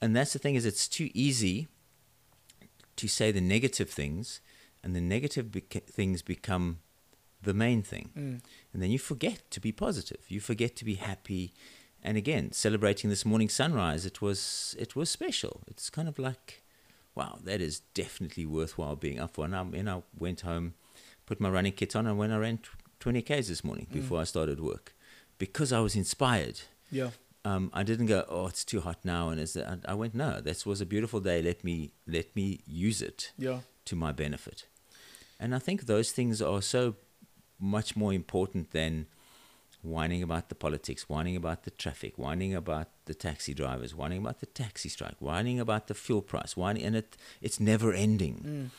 Speaker 2: And that's the thing is, it's too easy to say the negative things, and the negative beca- things become the main thing.
Speaker 1: Mm.
Speaker 2: And then you forget to be positive. You forget to be happy. And again, celebrating this morning sunrise, it was it was special. It's kind of like, wow, that is definitely worthwhile being up for. And I, and I went home, put my running kit on, and when I ran 20 k's this morning before I started work, because I was inspired.
Speaker 1: Yeah.
Speaker 2: Um, I didn't go, oh, it's too hot now, and is I, I went, no, this was a beautiful day. Let me let me use it
Speaker 1: Yeah.
Speaker 2: to my benefit. And I think those things are so much more important than whining about the politics, whining about the traffic, whining about the taxi drivers, whining about the taxi strike, whining about the fuel price, whining, and it it's never ending.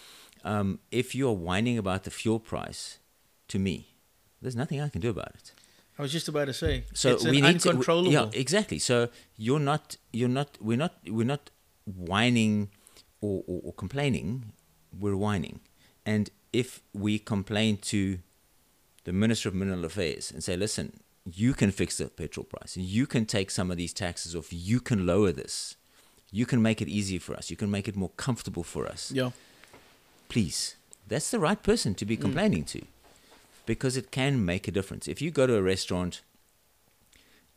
Speaker 1: Mm.
Speaker 2: Um, if you're whining about the fuel price, to me, there's nothing I can do about it.
Speaker 1: I was just about to say.
Speaker 2: So
Speaker 1: it's
Speaker 2: we need to,
Speaker 1: uncontrollable.
Speaker 2: yeah, exactly. So you're not, you're not, we're not, we're not whining or, or, or complaining. We're whining, and if we complain to the Minister of Mineral Affairs and say, "Listen, you can fix the petrol price. You can take some of these taxes off. You can lower this. You can make it easier for us. You can make it more comfortable for us."
Speaker 1: Yeah.
Speaker 2: please. That's the right person to be complaining to because it can make a difference. If you go to a restaurant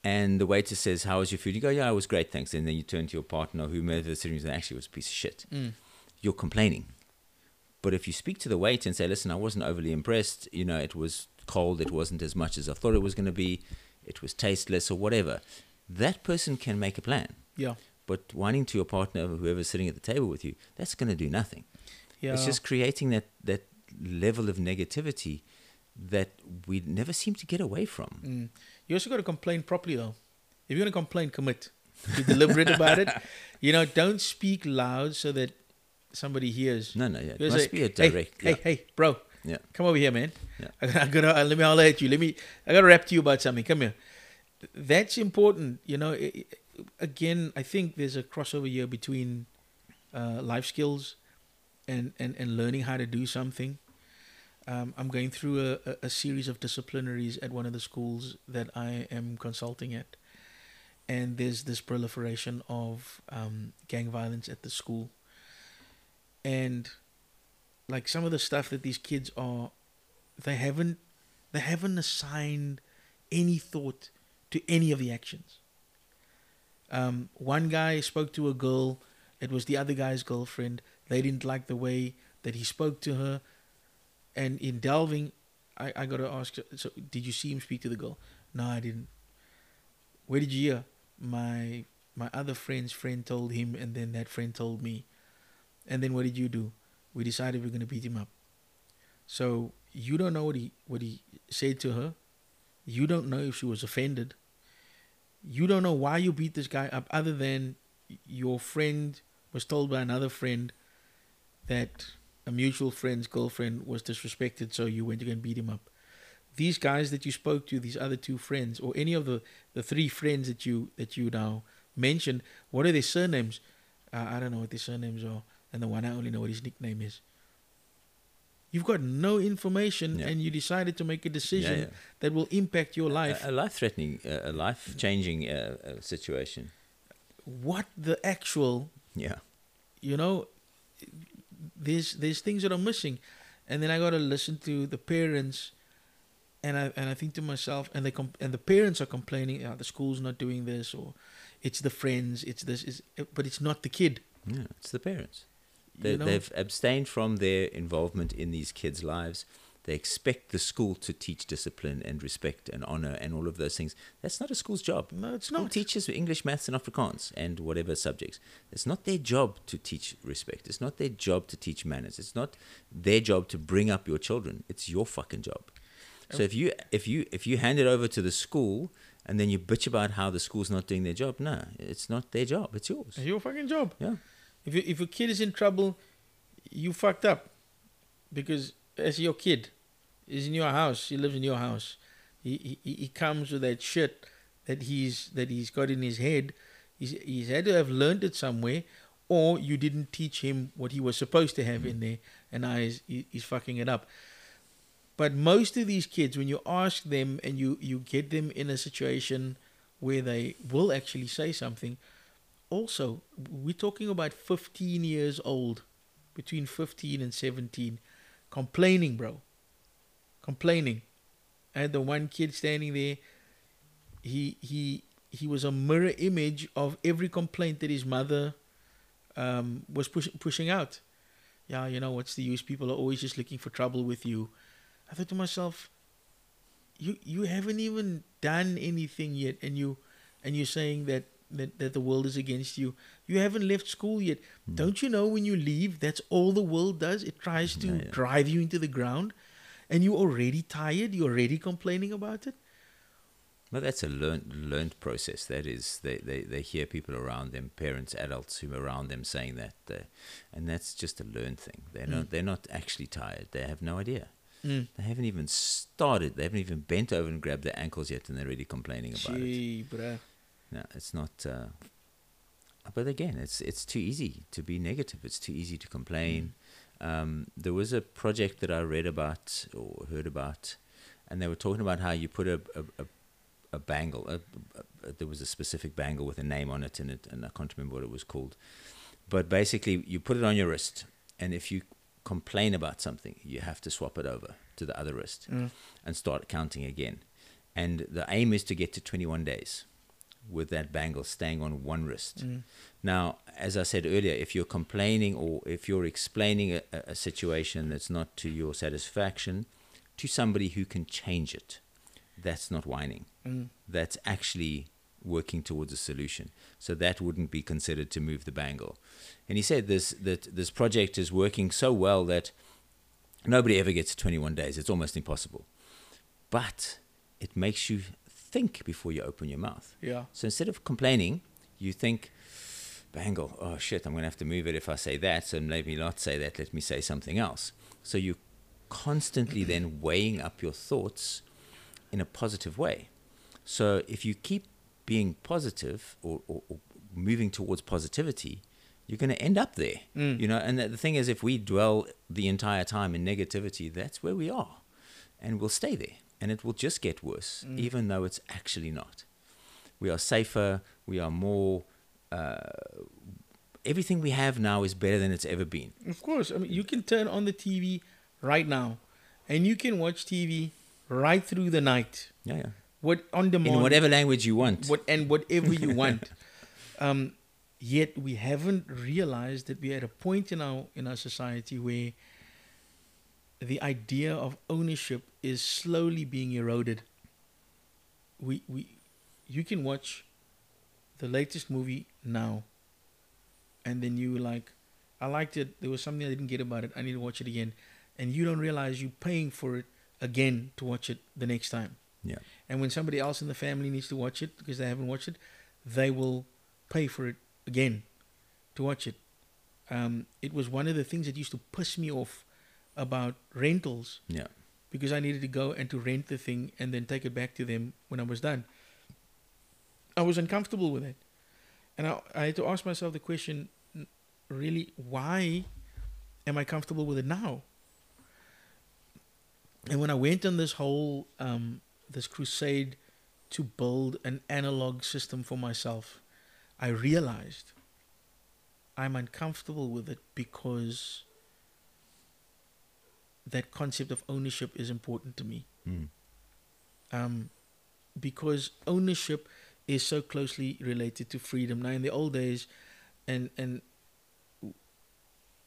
Speaker 2: and the waiter says, How was your food? You go, Yeah, it was great, thanks. And then you turn to your partner whomever sitting and Actually, was a piece of shit.
Speaker 1: Mm.
Speaker 2: You're complaining. But if you speak to the waiter and say, Listen, I wasn't overly impressed, you know, it was cold, it wasn't as much as I thought it was going to be, it was tasteless or whatever, that person can make a plan.
Speaker 1: Yeah.
Speaker 2: But whining to your partner or whoever's sitting at the table with you, that's going to do nothing.
Speaker 1: Yeah.
Speaker 2: It's just creating that, that level of negativity that we never seem to get away from.
Speaker 1: Mm. You also got to complain properly, though. If you're going to complain, commit. Be deliberate about it. You know, don't speak loud so that somebody hears.
Speaker 2: No, no, yeah. It must
Speaker 1: say,
Speaker 2: be a direct.
Speaker 1: Hey,
Speaker 2: yeah.
Speaker 1: hey, bro,
Speaker 2: Yeah.
Speaker 1: come over here, man.
Speaker 2: Yeah.
Speaker 1: I, I gotta uh, let me holler at you. Let me. I gotta rap to you about something. Come here. That's important. You know. i i again, I think there's a crossover here between uh, life skills and, and and learning how to do something. Um, I'm going through a, a, a series of disciplinaries at one of the schools that I am consulting at, and there's this proliferation of um, gang violence at the school. And like some of the stuff that these kids are, they haven't, they haven't assigned any thought to any of the actions. Um, one guy spoke to a girl. It was the other guy's girlfriend. They didn't like the way that he spoke to her. And in delving, I, I got to ask, so did you see him speak to the girl? No, I didn't. Where did you hear? My my other friend's friend told him, and then that friend told me. And then what did you do? We decided we're going to beat him up. So you don't know what he what he said to her. You don't know if she was offended. You don't know why you beat this guy up, other than your friend was told by another friend that a mutual friend's girlfriend was disrespected, so you went to go and beat him up. These guys that you spoke to, these other two friends, or any of the, the three friends that you that you now mentioned, what are their surnames? uh, I don't know what their surnames are, and the one I only know what his nickname is. You've got no information,
Speaker 2: Yeah.
Speaker 1: and you decided to make a decision
Speaker 2: yeah.
Speaker 1: that will impact your life.
Speaker 2: A, a life-threatening, uh, a life-changing uh, uh, situation.
Speaker 1: what the actual
Speaker 2: Yeah.
Speaker 1: you know there's there's things that are missing and then i got to listen to the parents and i and i think to myself and they com- and the parents are complaining yeah, the school's not doing this or it's the friends it's this is but it's not the kid
Speaker 2: Yeah, it's the parents. They,
Speaker 1: you know
Speaker 2: They've abstained from their involvement in these kids' lives. They expect the school to teach discipline and respect and honor and all of those things. That's not a school's job.
Speaker 1: no it's
Speaker 2: School
Speaker 1: not
Speaker 2: teaches English, maths, and Afrikaans and whatever subjects. It's not their job to teach respect. It's not their job to teach manners. It's not their job to bring up your children. It's your fucking job. So oh. if you if you if you hand it over to the school and then you bitch about how the school's not doing their job, no, it's not their job. It's yours.
Speaker 1: it's your fucking job
Speaker 2: Yeah.
Speaker 1: If you, if a kid is in trouble you fucked up. Because as your kid is in your house he lives in your house he, he he comes with that shit that he's that he's got in his head. He's he's had to have learned it somewhere or you didn't teach him what he was supposed to have in there and now he's, he's fucking it up. But most of these kids when you ask them and you you get them in a situation where they will actually say something also we're talking about 15 years old between 15 and 17 complaining bro. Complaining. I had the one kid standing there. He he he was a mirror image of every complaint that his mother um, was push, pushing out. Yeah you know what's the use? People are always just looking for trouble with you. I thought to myself you you haven't even done anything yet and you and you're saying that that, that the world is against you you haven't left school yet don't you know when you leave that's all the world does it tries to
Speaker 2: Yeah, yeah.
Speaker 1: drive you into the ground and you're already tired you're already complaining about it
Speaker 2: Well, that's a learned learned process. That is, they, they, they hear people around them, parents, adults who are around them saying that, uh, and that's just a learned thing. They're not they're not actually tired. They have no idea.
Speaker 1: Mm.
Speaker 2: They haven't even started. They haven't even bent over and grabbed their ankles yet, and they're already complaining about it.
Speaker 1: Gee, bruh.
Speaker 2: No, it's not. Uh, but again, it's it's too easy to be negative. It's too easy to complain. Um, there was a project that I read about or heard about, and they were talking about how you put a a, a, a bangle. A, a, there was a specific bangle with a name on it, and it, and I can't remember what it was called. But basically, you put it on your wrist, and if you complain about something, you have to swap it over to the other wrist
Speaker 1: Mm.
Speaker 2: and start counting again. And the aim is to get to 21 days with that bangle staying on one wrist.
Speaker 1: Mm.
Speaker 2: Now, as I said earlier, if you're complaining or if you're explaining a, a situation that's not to your satisfaction to somebody who can change it, that's not whining.
Speaker 1: Mm.
Speaker 2: That's actually working towards a solution. So that wouldn't be considered to move the bangle. And he said this that this project is working so well that nobody ever gets to 21 days. It's almost impossible. But it makes you think before you open your mouth.
Speaker 1: Yeah.
Speaker 2: So instead of complaining, you think, Bangle, oh shit, I'm going to have to move it if I say that. So maybe not say that. Let me say something else. So you're constantly then weighing up your thoughts in a positive way. So if you keep being positive or, or, or moving towards positivity, you're going to end up there.
Speaker 1: Mm.
Speaker 2: You know, and the the thing is, if we dwell the entire time in negativity, that's where we are, and we'll stay there, and it will just get worse, even though it's actually not. We are safer. We are more. Uh, everything we have now is better than it's ever been.
Speaker 1: Of course. I mean, you can turn on the TV right now, and you can watch TV right through the night.
Speaker 2: Yeah, yeah.
Speaker 1: What on demand?
Speaker 2: In whatever language you want.
Speaker 1: what and whatever you want. um, yet we haven't realized that we're at a point in our in our society where the idea of ownership is slowly being eroded. We we you can watch the latest movie now and then you like I liked it. There was something I didn't get about it. I need to watch it again. And you don't realize you're paying for it again to watch it the next time.
Speaker 2: Yeah.
Speaker 1: And when somebody else in the family needs to watch it because they haven't watched it, they will pay for it again to watch it. Um, it was one of the things that used to piss me off about rentals
Speaker 2: Yeah.
Speaker 1: because I needed to go and to rent the thing and then take it back to them when I was done. I was uncomfortable with it. And I, I had to ask myself the question really, why am I comfortable with it now? And when I went on this whole um, this crusade to build an analog system for myself, I realized I'm uncomfortable with it because that concept of ownership is important to me.
Speaker 2: Mm.
Speaker 1: Um, because ownership is so closely related to freedom. Now, in the old days, and and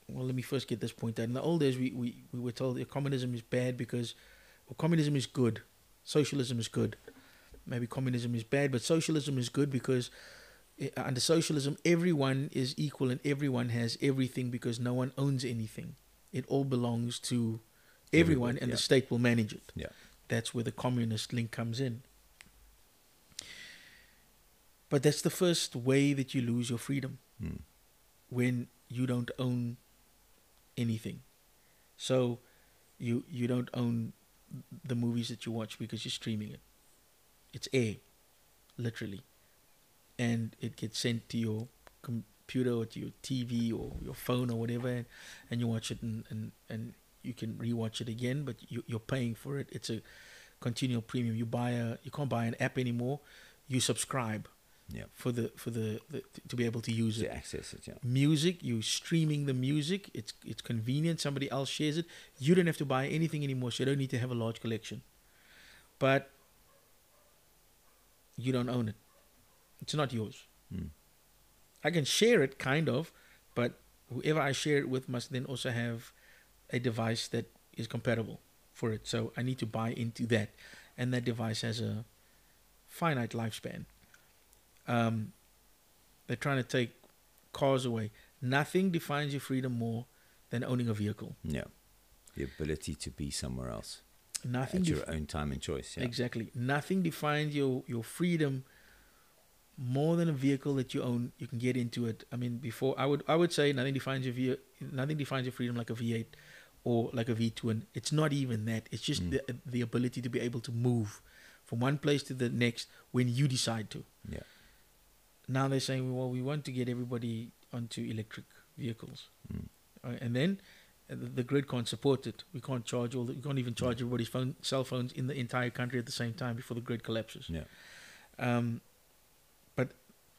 Speaker 1: well, let me first get this point out. In the old days, we, we, we were told that communism is bad because well, communism is good, socialism is good. Maybe communism is bad, but socialism is good because eh, under socialism, everyone is equal and everyone has everything because no one owns anything. It all belongs to everyone,
Speaker 2: Everybody,
Speaker 1: and
Speaker 2: yeah.
Speaker 1: the state will manage it.
Speaker 2: Yeah.
Speaker 1: That's where the communist link comes in. But that's the first way that you lose your freedom
Speaker 2: Mm.
Speaker 1: when you don't own anything. So you you don't own the movies that you watch because you're streaming it. It's air, literally. And it gets sent to your computer or to your TV or your phone or whatever and, and you watch it and, and, and you can rewatch it again, but you, you're paying for it. It's a continual premium. You buy a you can't buy an app anymore. You subscribe
Speaker 2: Yeah.
Speaker 1: for the for the, the to be able to use
Speaker 2: To
Speaker 1: it
Speaker 2: access it, yeah.
Speaker 1: music you streaming the music it's it's convenient somebody else shares it you don't have to buy anything anymore so you don't need to have a large collection but you don't own it it's not yours
Speaker 2: Mm.
Speaker 1: I can share it kind of but whoever i share it with must then also have a device that is compatible for it so i need to buy into that and that device has a finite lifespan um, they're trying to take cars away. Nothing defines your freedom more than owning a vehicle.
Speaker 2: Yeah. The ability to be somewhere else
Speaker 1: Nothing
Speaker 2: at
Speaker 1: def-
Speaker 2: your own time and choice. Yeah.
Speaker 1: exactly. Nothing defines your your freedom more than a vehicle that you own. You can get into it. I mean, before I would I would say nothing defines your ve- nothing defines your freedom like a V8 or like a V twin. It's not even that. It's just
Speaker 2: Mm.
Speaker 1: the the ability to be able to move from one place to the next when you decide to.
Speaker 2: Yeah.
Speaker 1: now they're saying, well, we want to get everybody onto electric vehicles,
Speaker 2: Mm.
Speaker 1: uh, and then uh, the, grid can't support it. We can't charge all. The, we can't even charge everybody's phone, cell phones in the entire country at the same time before the grid collapses.
Speaker 2: Yeah.
Speaker 1: Um,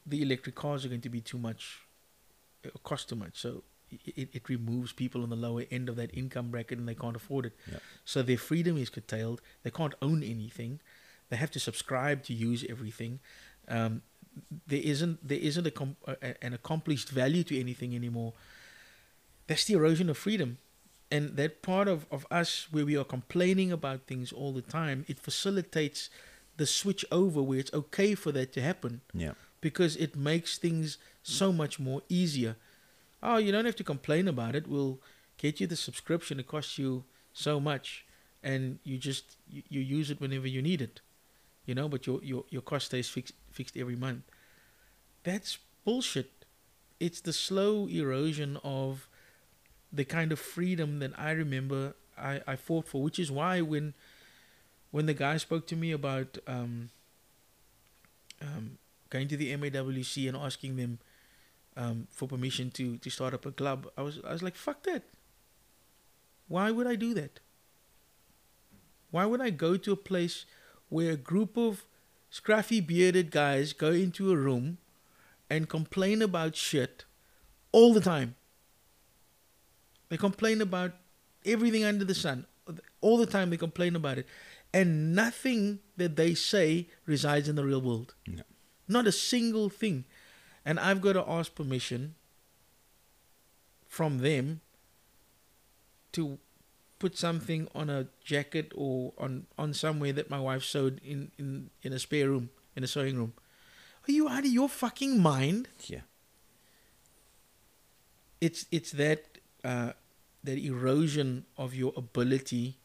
Speaker 1: the electric cars are going to be too much, uh, cost too much. So it, it removes people on the lower end of that income bracket, and they can't afford it.
Speaker 2: Yeah.
Speaker 1: So their freedom is curtailed. They can't own anything. They have to subscribe to use everything. Um, there isn't there isn't a com- a, an accomplished value to anything anymore. That's the erosion of freedom, and that part of, of us where we are complaining about things all the time, it facilitates the switch over where it's okay for that to happen
Speaker 2: Yeah.
Speaker 1: Because it makes things so much more easier. Oh, you don't have to complain about it. We'll get you the subscription. It costs you so much, and you just you, you use it whenever you need it, you know. But your your your cost stays fixed fixed every month. That's bullshit. It's the slow erosion of the kind of freedom that I remember I, I fought for, which is why when when the guy spoke to me about um, um, going to the MAWC and asking them um, for permission to, to start up a club, I was I was like, fuck that. Why would I do that? Why would I go to a place where a group of scruffy bearded guys go into a room and complain about shit all the time? They complain about everything under the sun. All the time they complain about it. And nothing that they say resides in the real world.
Speaker 2: No.
Speaker 1: Not a single thing. And I've got to ask permission from them to put something on a jacket or on, on somewhere that my wife sewed in, in, in a spare room, in a sewing room. Are you out of your fucking mind?
Speaker 2: Yeah.
Speaker 1: It's it's that uh, that erosion of your ability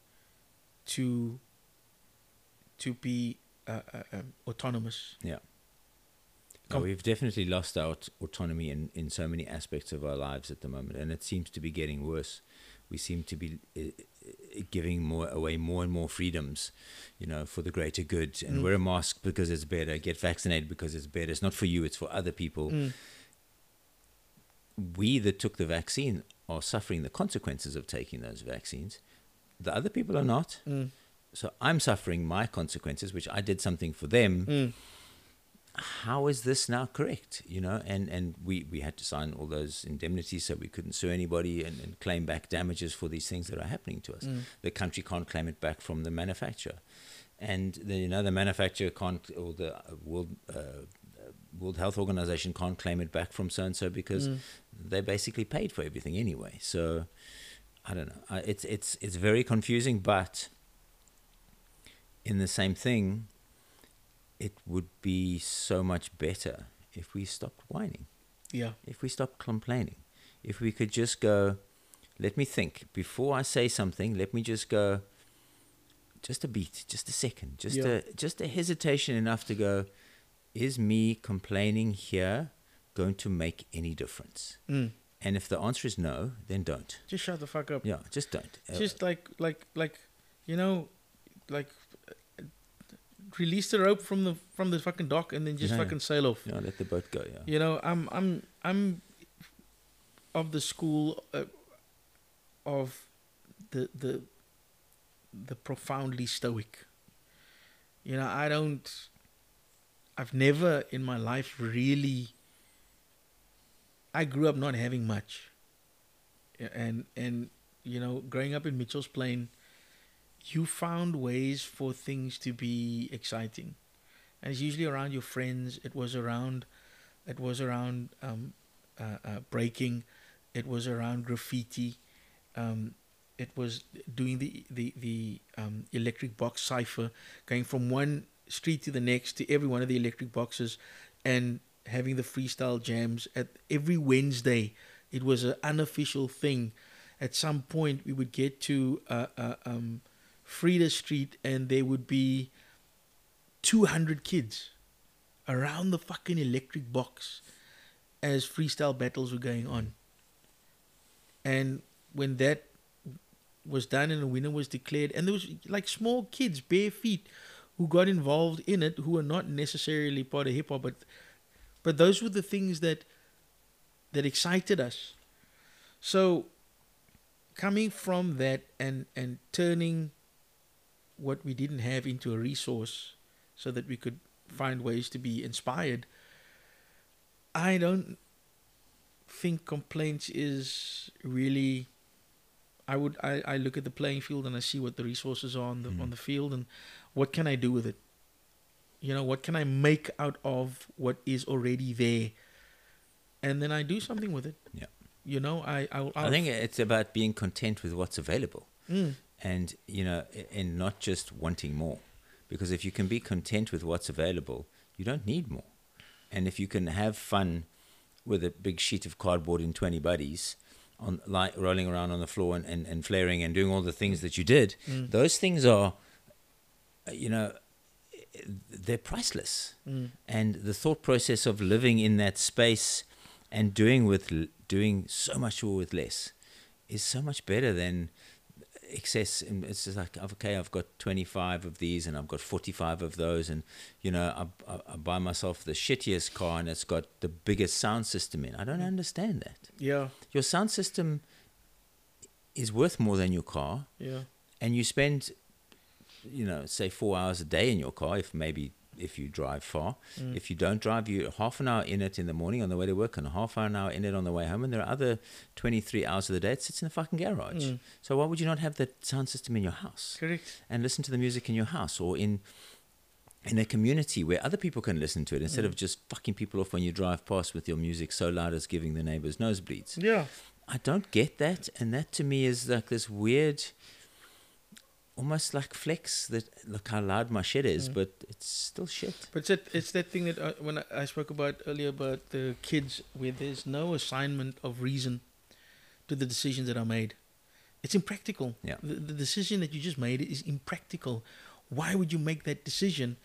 Speaker 1: to to be uh, uh, um, autonomous.
Speaker 2: Yeah. We've definitely lost our autonomy in, in so many aspects of our lives at the moment, and it seems to be getting worse. We seem to be uh, uh, giving more away more and more freedoms, you know, for the greater good. And
Speaker 1: Mm.
Speaker 2: wear a mask because it's better. Get vaccinated because it's better. It's not for you; it's for other people.
Speaker 1: Mm.
Speaker 2: we that took the vaccine are suffering the consequences of taking those vaccines. The other people are not.
Speaker 1: Mm.
Speaker 2: So I'm suffering my consequences, which I did something for them. How is this now correct? You know, and, and we, we had to sign all those indemnities so we couldn't sue anybody and, and claim back damages for these things that are happening to us.
Speaker 1: Mm.
Speaker 2: The country can't claim it back from the manufacturer. And the, you know the manufacturer can't, or the uh, World uh, World Health Organization can't claim it back from so and so because
Speaker 1: Mm.
Speaker 2: they basically paid for everything anyway. So I don't know. It's it's it's very confusing, but in the same thing, it would be so much better if we stopped whining,
Speaker 1: Yeah.
Speaker 2: if we stopped complaining, if we could just go. Let me think before I say something. Let me just go. Just a beat, just a second, just
Speaker 1: Yeah.
Speaker 2: a just a hesitation enough to go. Is me complaining here going to make any difference?
Speaker 1: Mm.
Speaker 2: And if the answer is no, then don't.
Speaker 1: Just shut the fuck up.
Speaker 2: Yeah, just don't. Uh,
Speaker 1: Just like like like you know, like uh, release the rope from the from the fucking dock and then just
Speaker 2: Yeah, yeah.
Speaker 1: fucking sail off.
Speaker 2: know, let the boat go. Yeah.
Speaker 1: You know, I'm I'm I'm of the school uh, of the the the profoundly stoic. You know, I don't. I've never in my life really. I grew up not having much. And and you know, growing up in Mitchell's Plain, you found ways for things to be exciting, and it's usually around your friends. It was around, it was around um, uh, uh, breaking, it was around graffiti, um, it was doing the the the um, electric box cipher, going from one street to the next to every one of the electric boxes, and having the freestyle jams at every Wednesday. It was an unofficial thing. At some point, we would get to uh, uh, um, Frida Street, and there would be 200 kids around the fucking electric box as freestyle battles were going on. And when that was done and a winner was declared, and there was like small kids, bare feet, who got involved in it, who were not necessarily part of hip hop, but but those were the things that that excited us. So coming from that and and turning what we didn't have into a resource so that we could find ways to be inspired i don't think complaints is really i would i, I look at the playing field and i see what the resources are on the
Speaker 2: Mhm.
Speaker 1: on the field and what can i do with it you know what can i make out of what is already there and then i do something with it
Speaker 2: Yeah.
Speaker 1: you know i I'll, I'll
Speaker 2: I think it's about being content with what's available.
Speaker 1: Mm,
Speaker 2: and you know and not just wanting more. Because if you can be content with what's available you don't need more. And if you can have fun with a big sheet of cardboard and 20 buddies on like rolling around on the floor and, and, and flaring and doing all the things that you did
Speaker 1: Mm.
Speaker 2: those things are you know they're priceless.
Speaker 1: Mm,
Speaker 2: and the thought process of living in that space and doing with doing so much more with less is so much better than excess and it's just like okay i've got 25 of these and i've got 45 of those and you know I, I, I buy myself the shittiest car and it's got the biggest sound system in. I don't mm. understand that.
Speaker 1: Yeah.
Speaker 2: Your sound system is worth more than your car.
Speaker 1: Yeah.
Speaker 2: And you spend you know say four hours a day in your car if maybe if you drive far.
Speaker 1: Mm.
Speaker 2: if you don't drive you half an hour in it in the morning on the way to work and a half an hour in it on the way home. And there are other 23 hours of the day it sits in the fucking garage.
Speaker 1: Mm.
Speaker 2: so why would you not have that sound system in your house?
Speaker 1: Correct.
Speaker 2: And listen to the music in your house or in in a community where other people can listen to it instead of just fucking people off when you drive past with your music so loud it's giving the neighbors nosebleeds.
Speaker 1: Yeah.
Speaker 2: I don't get that, and that to me is like this weird, almost like flex that look how loud my shit is,
Speaker 1: Mm.
Speaker 2: but it's still shit.
Speaker 1: But it's that, it's that thing that uh, when I, I spoke about earlier about the kids, where there's no assignment of reason to the decisions that are made. It's impractical.
Speaker 2: Yeah.
Speaker 1: The, the decision that you just made is impractical. Why would you make that decision?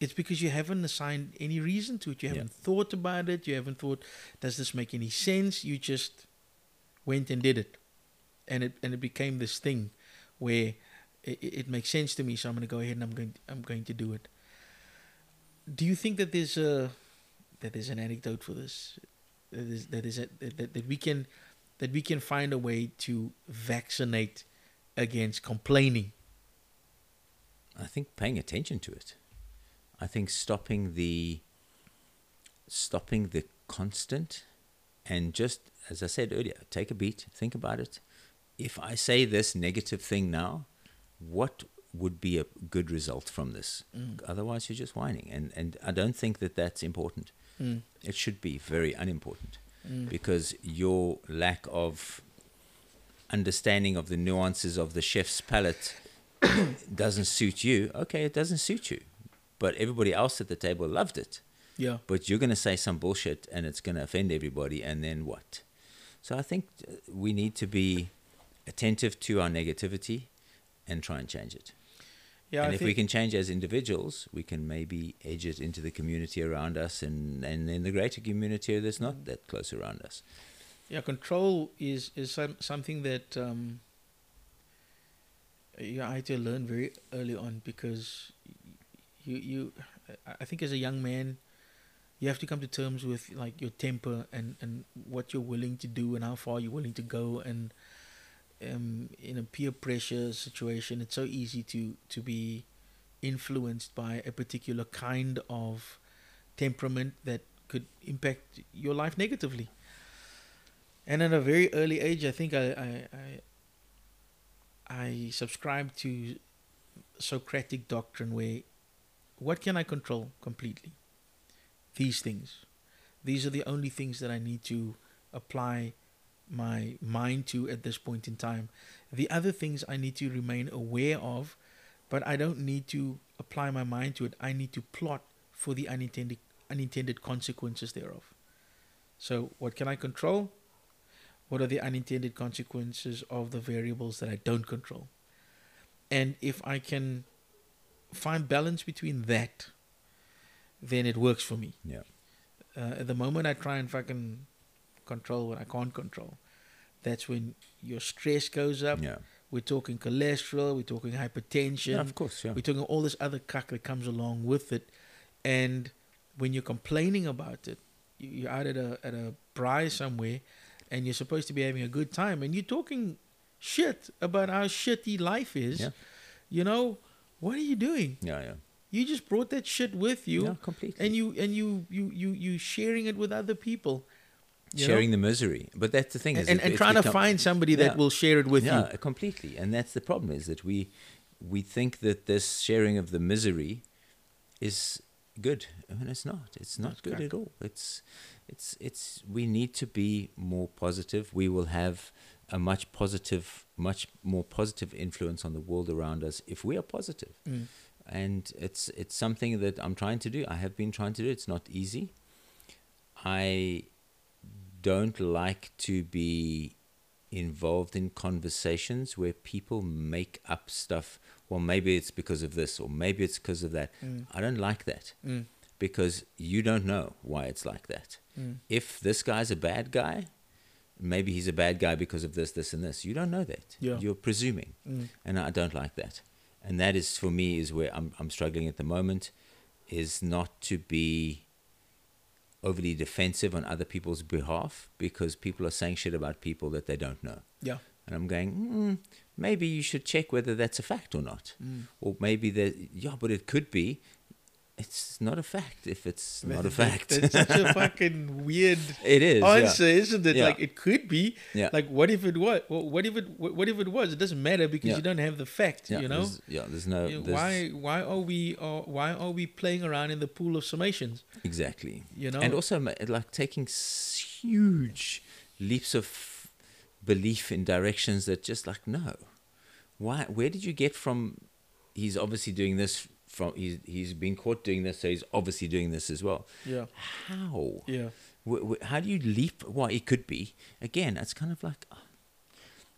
Speaker 1: It's because you haven't assigned any reason to it. You haven't thought about it. You haven't thought, does this make any sense? You just went and did it, and it and it became this thing where it, it makes sense to me. So I'm going to go ahead and I'm going I'm going to do it do you think that there's a that there's an anecdote for this that is that is a, that, that we can that we can find a way to vaccinate against complaining.
Speaker 2: I think paying attention to it. I think stopping the stopping the constant and just as I said earlier, take a beat, think about it. If I say this negative thing now, what would be a good result from this? Otherwise, you're just whining, and and I don't think that that's important.
Speaker 1: Mm.
Speaker 2: It should be very unimportant
Speaker 1: Mm.
Speaker 2: because your lack of understanding of the nuances of the chef's palate doesn't suit you. Okay, it doesn't suit you, but everybody else at the table loved it.
Speaker 1: Yeah.
Speaker 2: But you're going to say some bullshit and it's going to offend everybody, and then what? So I think uh, we need to be attentive to our negativity and try and change it.
Speaker 1: Yeah.
Speaker 2: and
Speaker 1: I
Speaker 2: if we can change as individuals, we can maybe edge it into the community around us and, and in the greater community that's not that close around us.
Speaker 1: Yeah, control is is some, something that um, yeah, I had to learn very early on because you you I- I think as a young man you have to come to terms with like your temper and and what you're willing to do and how far you're willing to go and um, in a peer pressure situation it's so easy to to be influenced by a particular kind of temperament that could impact your life negatively and at a very early age, I think I I I, I to Socratic doctrine, where what can I control completely? These things. These are the only things that I need to apply my mind to at this point in time. The other things I need to remain aware of, but I don't need to apply my mind to it. I need to plot for the unintended unintended consequences thereof. So, what can I control? What are the unintended consequences of the variables that I don't control? And if I can find balance between that, then it works for me.
Speaker 2: Yeah.
Speaker 1: Uh, at the moment I try and fucking control what I can't control, that's when your stress goes up.
Speaker 2: Yeah.
Speaker 1: We're talking cholesterol, we're talking hypertension,
Speaker 2: yeah, of course. Yeah.
Speaker 1: we're talking all this other cuck that comes along with it. And when you're complaining about it, you- you're out at a at a braai somewhere, and you're supposed to be having a good time, and you're talking shit about how shitty life is.
Speaker 2: Yeah.
Speaker 1: You know, what are you doing?
Speaker 2: Yeah, yeah.
Speaker 1: You just brought that shit with you,
Speaker 2: yeah, completely.
Speaker 1: and you and you you you you sharing it with other people. You know?
Speaker 2: sharing the misery. But that's the thing.
Speaker 1: and,
Speaker 2: is
Speaker 1: and,
Speaker 2: it-
Speaker 1: and trying to find somebody that
Speaker 2: Yeah.
Speaker 1: will share it with
Speaker 2: yeah,
Speaker 1: you.
Speaker 2: completely. And that's the problem is that we we think that this sharing of the misery is good, and it's not. It's not
Speaker 1: That's
Speaker 2: good
Speaker 1: correct.
Speaker 2: at all. It's it's it's we need to be more positive. We will have a much positive, much more positive influence on the world around us if we are positive.
Speaker 1: Mm.
Speaker 2: And it's it's something that I'm trying to do. I have been trying to do. It's not easy. I don't like to be involved in conversations where people make up stuff. Well, maybe it's because of this, or maybe it's because of that.
Speaker 1: Mm.
Speaker 2: I don't like that
Speaker 1: Mm.
Speaker 2: because you don't know why it's like that.
Speaker 1: Mm.
Speaker 2: If this guy's a bad guy, maybe he's a bad guy because of this, this, and this. You don't know that.
Speaker 1: Yeah.
Speaker 2: You're presuming,
Speaker 1: Mm.
Speaker 2: and I don't like that. And that is for me is where I'm I'm struggling at the moment, is not to be overly defensive on other people's behalf because people are saying shit about people that they don't know.
Speaker 1: Yeah.
Speaker 2: And I'm going, mm, maybe you should check whether that's a fact or not.
Speaker 1: Mm.
Speaker 2: Or maybe that, yeah, but it could be. It's not a fact if it's not a fact.
Speaker 1: It's such a fucking weird
Speaker 2: it is.
Speaker 1: answer,
Speaker 2: Yeah.
Speaker 1: isn't it?
Speaker 2: Yeah.
Speaker 1: Like it could be.
Speaker 2: Yeah.
Speaker 1: Like what if it was? Well, what if it? What if it was? It doesn't matter because
Speaker 2: Yeah.
Speaker 1: you don't have the fact. you know.
Speaker 2: There's, yeah, there's no. There's-
Speaker 1: why? Why are we? Are, why are we playing around in the pool of summations?
Speaker 2: Exactly.
Speaker 1: You know.
Speaker 2: and also like taking huge leaps of belief in directions that just like no why where did you get from he's obviously doing this from he's he's been caught doing this so he's obviously doing this as well
Speaker 1: yeah.
Speaker 2: how
Speaker 1: Yeah.
Speaker 2: Wh- wh- how do you leap well it could be again it's kind of like ah.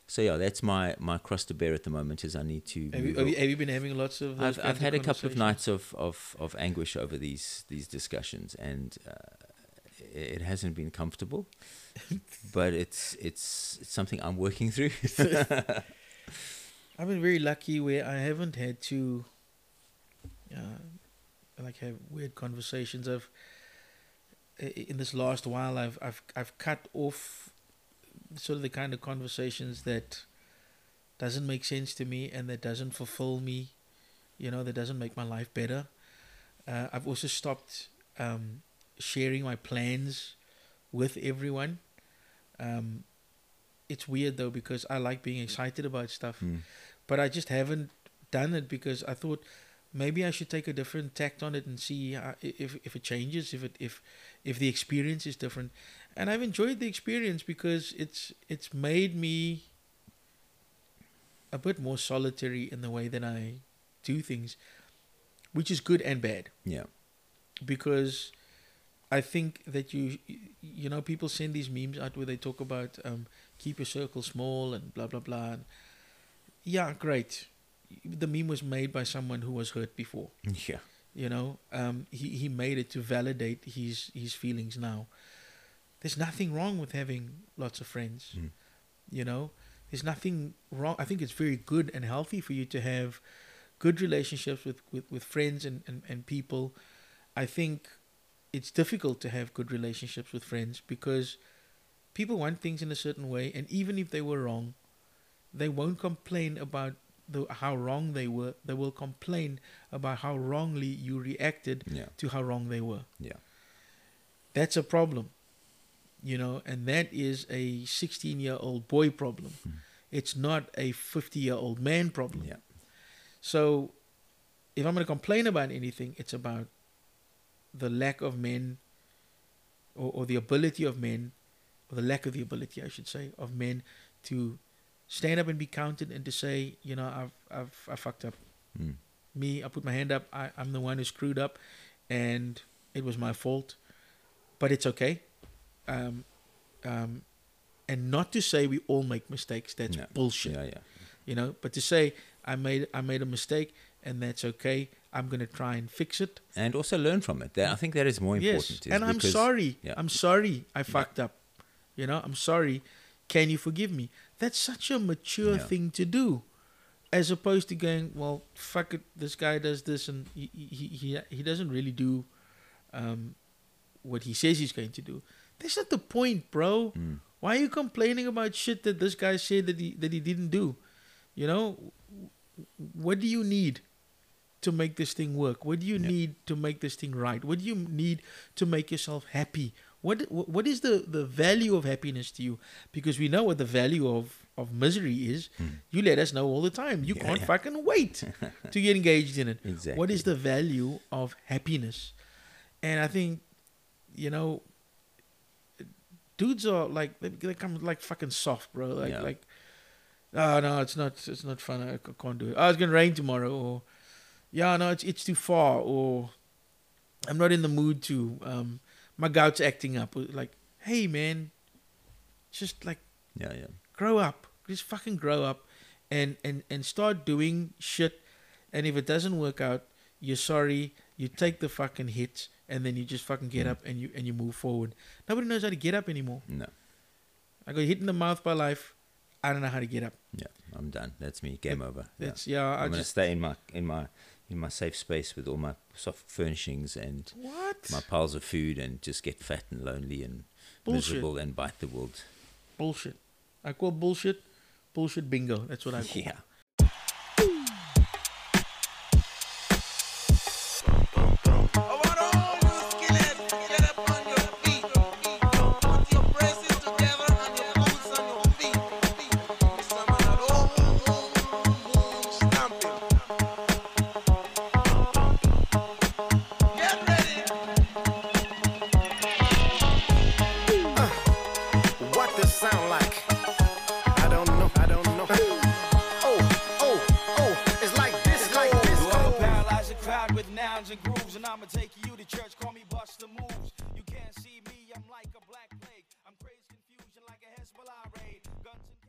Speaker 2: so yeah that's my my cross to bear at the moment is i need to
Speaker 1: Have you, have, you, have you been having lots of?
Speaker 2: I've, I've had a couple of nights of, of, of anguish over these these discussions, and uh, it hasn't been comfortable. but it's it's it's something I'm working through.
Speaker 1: I've been very lucky where I haven't had to, uh, like, have weird conversations. I've in this last while, I've I've I've cut off sort of the kind of conversations that doesn't make sense to me and that doesn't fulfill me, you know, that doesn't make my life better. Uh, I've also stopped um, sharing my plans with everyone. Um, it's weird though because I like being excited about stuff,
Speaker 2: Mm.
Speaker 1: but I just haven't done it because I thought maybe I should take a different tact on it and see how, if if it changes, if it if if the experience is different. And I've enjoyed the experience because it's it's made me a bit more solitary in the way that I do things, which is good and bad
Speaker 2: Yeah.
Speaker 1: because I think that you you know people send these memes out where they talk about um, keep your circle small and blah blah blah. And yeah, great. The meme was made by someone who was hurt before.
Speaker 2: Yeah.
Speaker 1: You know, um, he he made it to validate his his feelings now. There's nothing wrong with having lots of friends.
Speaker 2: Mm.
Speaker 1: You know, there's nothing wrong. I think it's very good and healthy for you to have good relationships with with, with friends and, and and people. I think it's difficult to have good relationships with friends because people want things in a certain way, and even if they were wrong, they won't complain about the how wrong they were. They will complain about how wrongly you reacted
Speaker 2: Yeah.
Speaker 1: to how wrong they were.
Speaker 2: Yeah.
Speaker 1: That's a problem, you know, and that is a 16 year old boy problem.
Speaker 2: Hmm.
Speaker 1: It's not a 50 year old man problem.
Speaker 2: Yeah.
Speaker 1: So, if I'm going to complain about anything, it's about the lack of men, or, or the ability of men, or the lack of the ability, I should say, of men to stand up and be counted and to say, you know, I've I've I fucked up.
Speaker 2: Mm.
Speaker 1: Me, I put my hand up. I, I'm the one who screwed up, and it was my fault, but it's okay. Um, um, and not to say we all make mistakes. That's
Speaker 2: Yeah.
Speaker 1: bullshit
Speaker 2: Yeah. Yeah.
Speaker 1: you know but to say i made i made a mistake and that's okay i'm going to try and fix it
Speaker 2: And also learn from it. That, I think that is more important.
Speaker 1: yes
Speaker 2: is
Speaker 1: and i'm sorry
Speaker 2: yeah.
Speaker 1: i'm sorry i fucked up you know i'm sorry can you forgive me that's such a mature
Speaker 2: Yeah.
Speaker 1: thing to do as opposed to going well fuck it this guy does this and he he he, he doesn't really do um what he says he's going to do that's not the point bro
Speaker 2: Mm.
Speaker 1: why are you complaining about shit that this guy said that he that he didn't do? You know, what do you need to make this thing work? What do you
Speaker 2: Yeah.
Speaker 1: need to make this thing right? What do you need to make yourself happy? What what is the the value of happiness to you? Because we know what the value of of misery is. Hmm. You let us know all the time. You.
Speaker 2: Yeah,
Speaker 1: can't
Speaker 2: yeah.
Speaker 1: fucking wait to get engaged in it.
Speaker 2: Exactly.
Speaker 1: What is the value of happiness? And I think, you know, dudes are like they, they come like fucking soft, bro. Like
Speaker 2: Yeah.
Speaker 1: like, oh no, it's not it's not fun. I can't do it. Oh, it's gonna rain tomorrow, or yeah, no, it's it's too far, or I'm not in the mood to. Um, my gout's acting up. Like, hey man, just like
Speaker 2: Yeah. Yeah.
Speaker 1: grow up. Just fucking grow up, and and and start doing shit. And if it doesn't work out, you're sorry. You take the fucking hits, and then you just fucking get
Speaker 2: Mm.
Speaker 1: up and you and you move forward. Nobody knows how to get up anymore.
Speaker 2: No.
Speaker 1: I got hit in the mouth by life. I don't know how to get up.
Speaker 2: Yeah. I'm done. That's me. Game over. Yeah.
Speaker 1: That's yeah. I
Speaker 2: I'm gonna
Speaker 1: just
Speaker 2: stay in my in my in my safe space with all my soft furnishings and
Speaker 1: what
Speaker 2: my piles of food and just get fat and lonely and
Speaker 1: Bullshit.
Speaker 2: miserable and bite the world.
Speaker 1: bullshit. I call bullshit. Bullshit bingo. That's what I call.
Speaker 2: Yeah.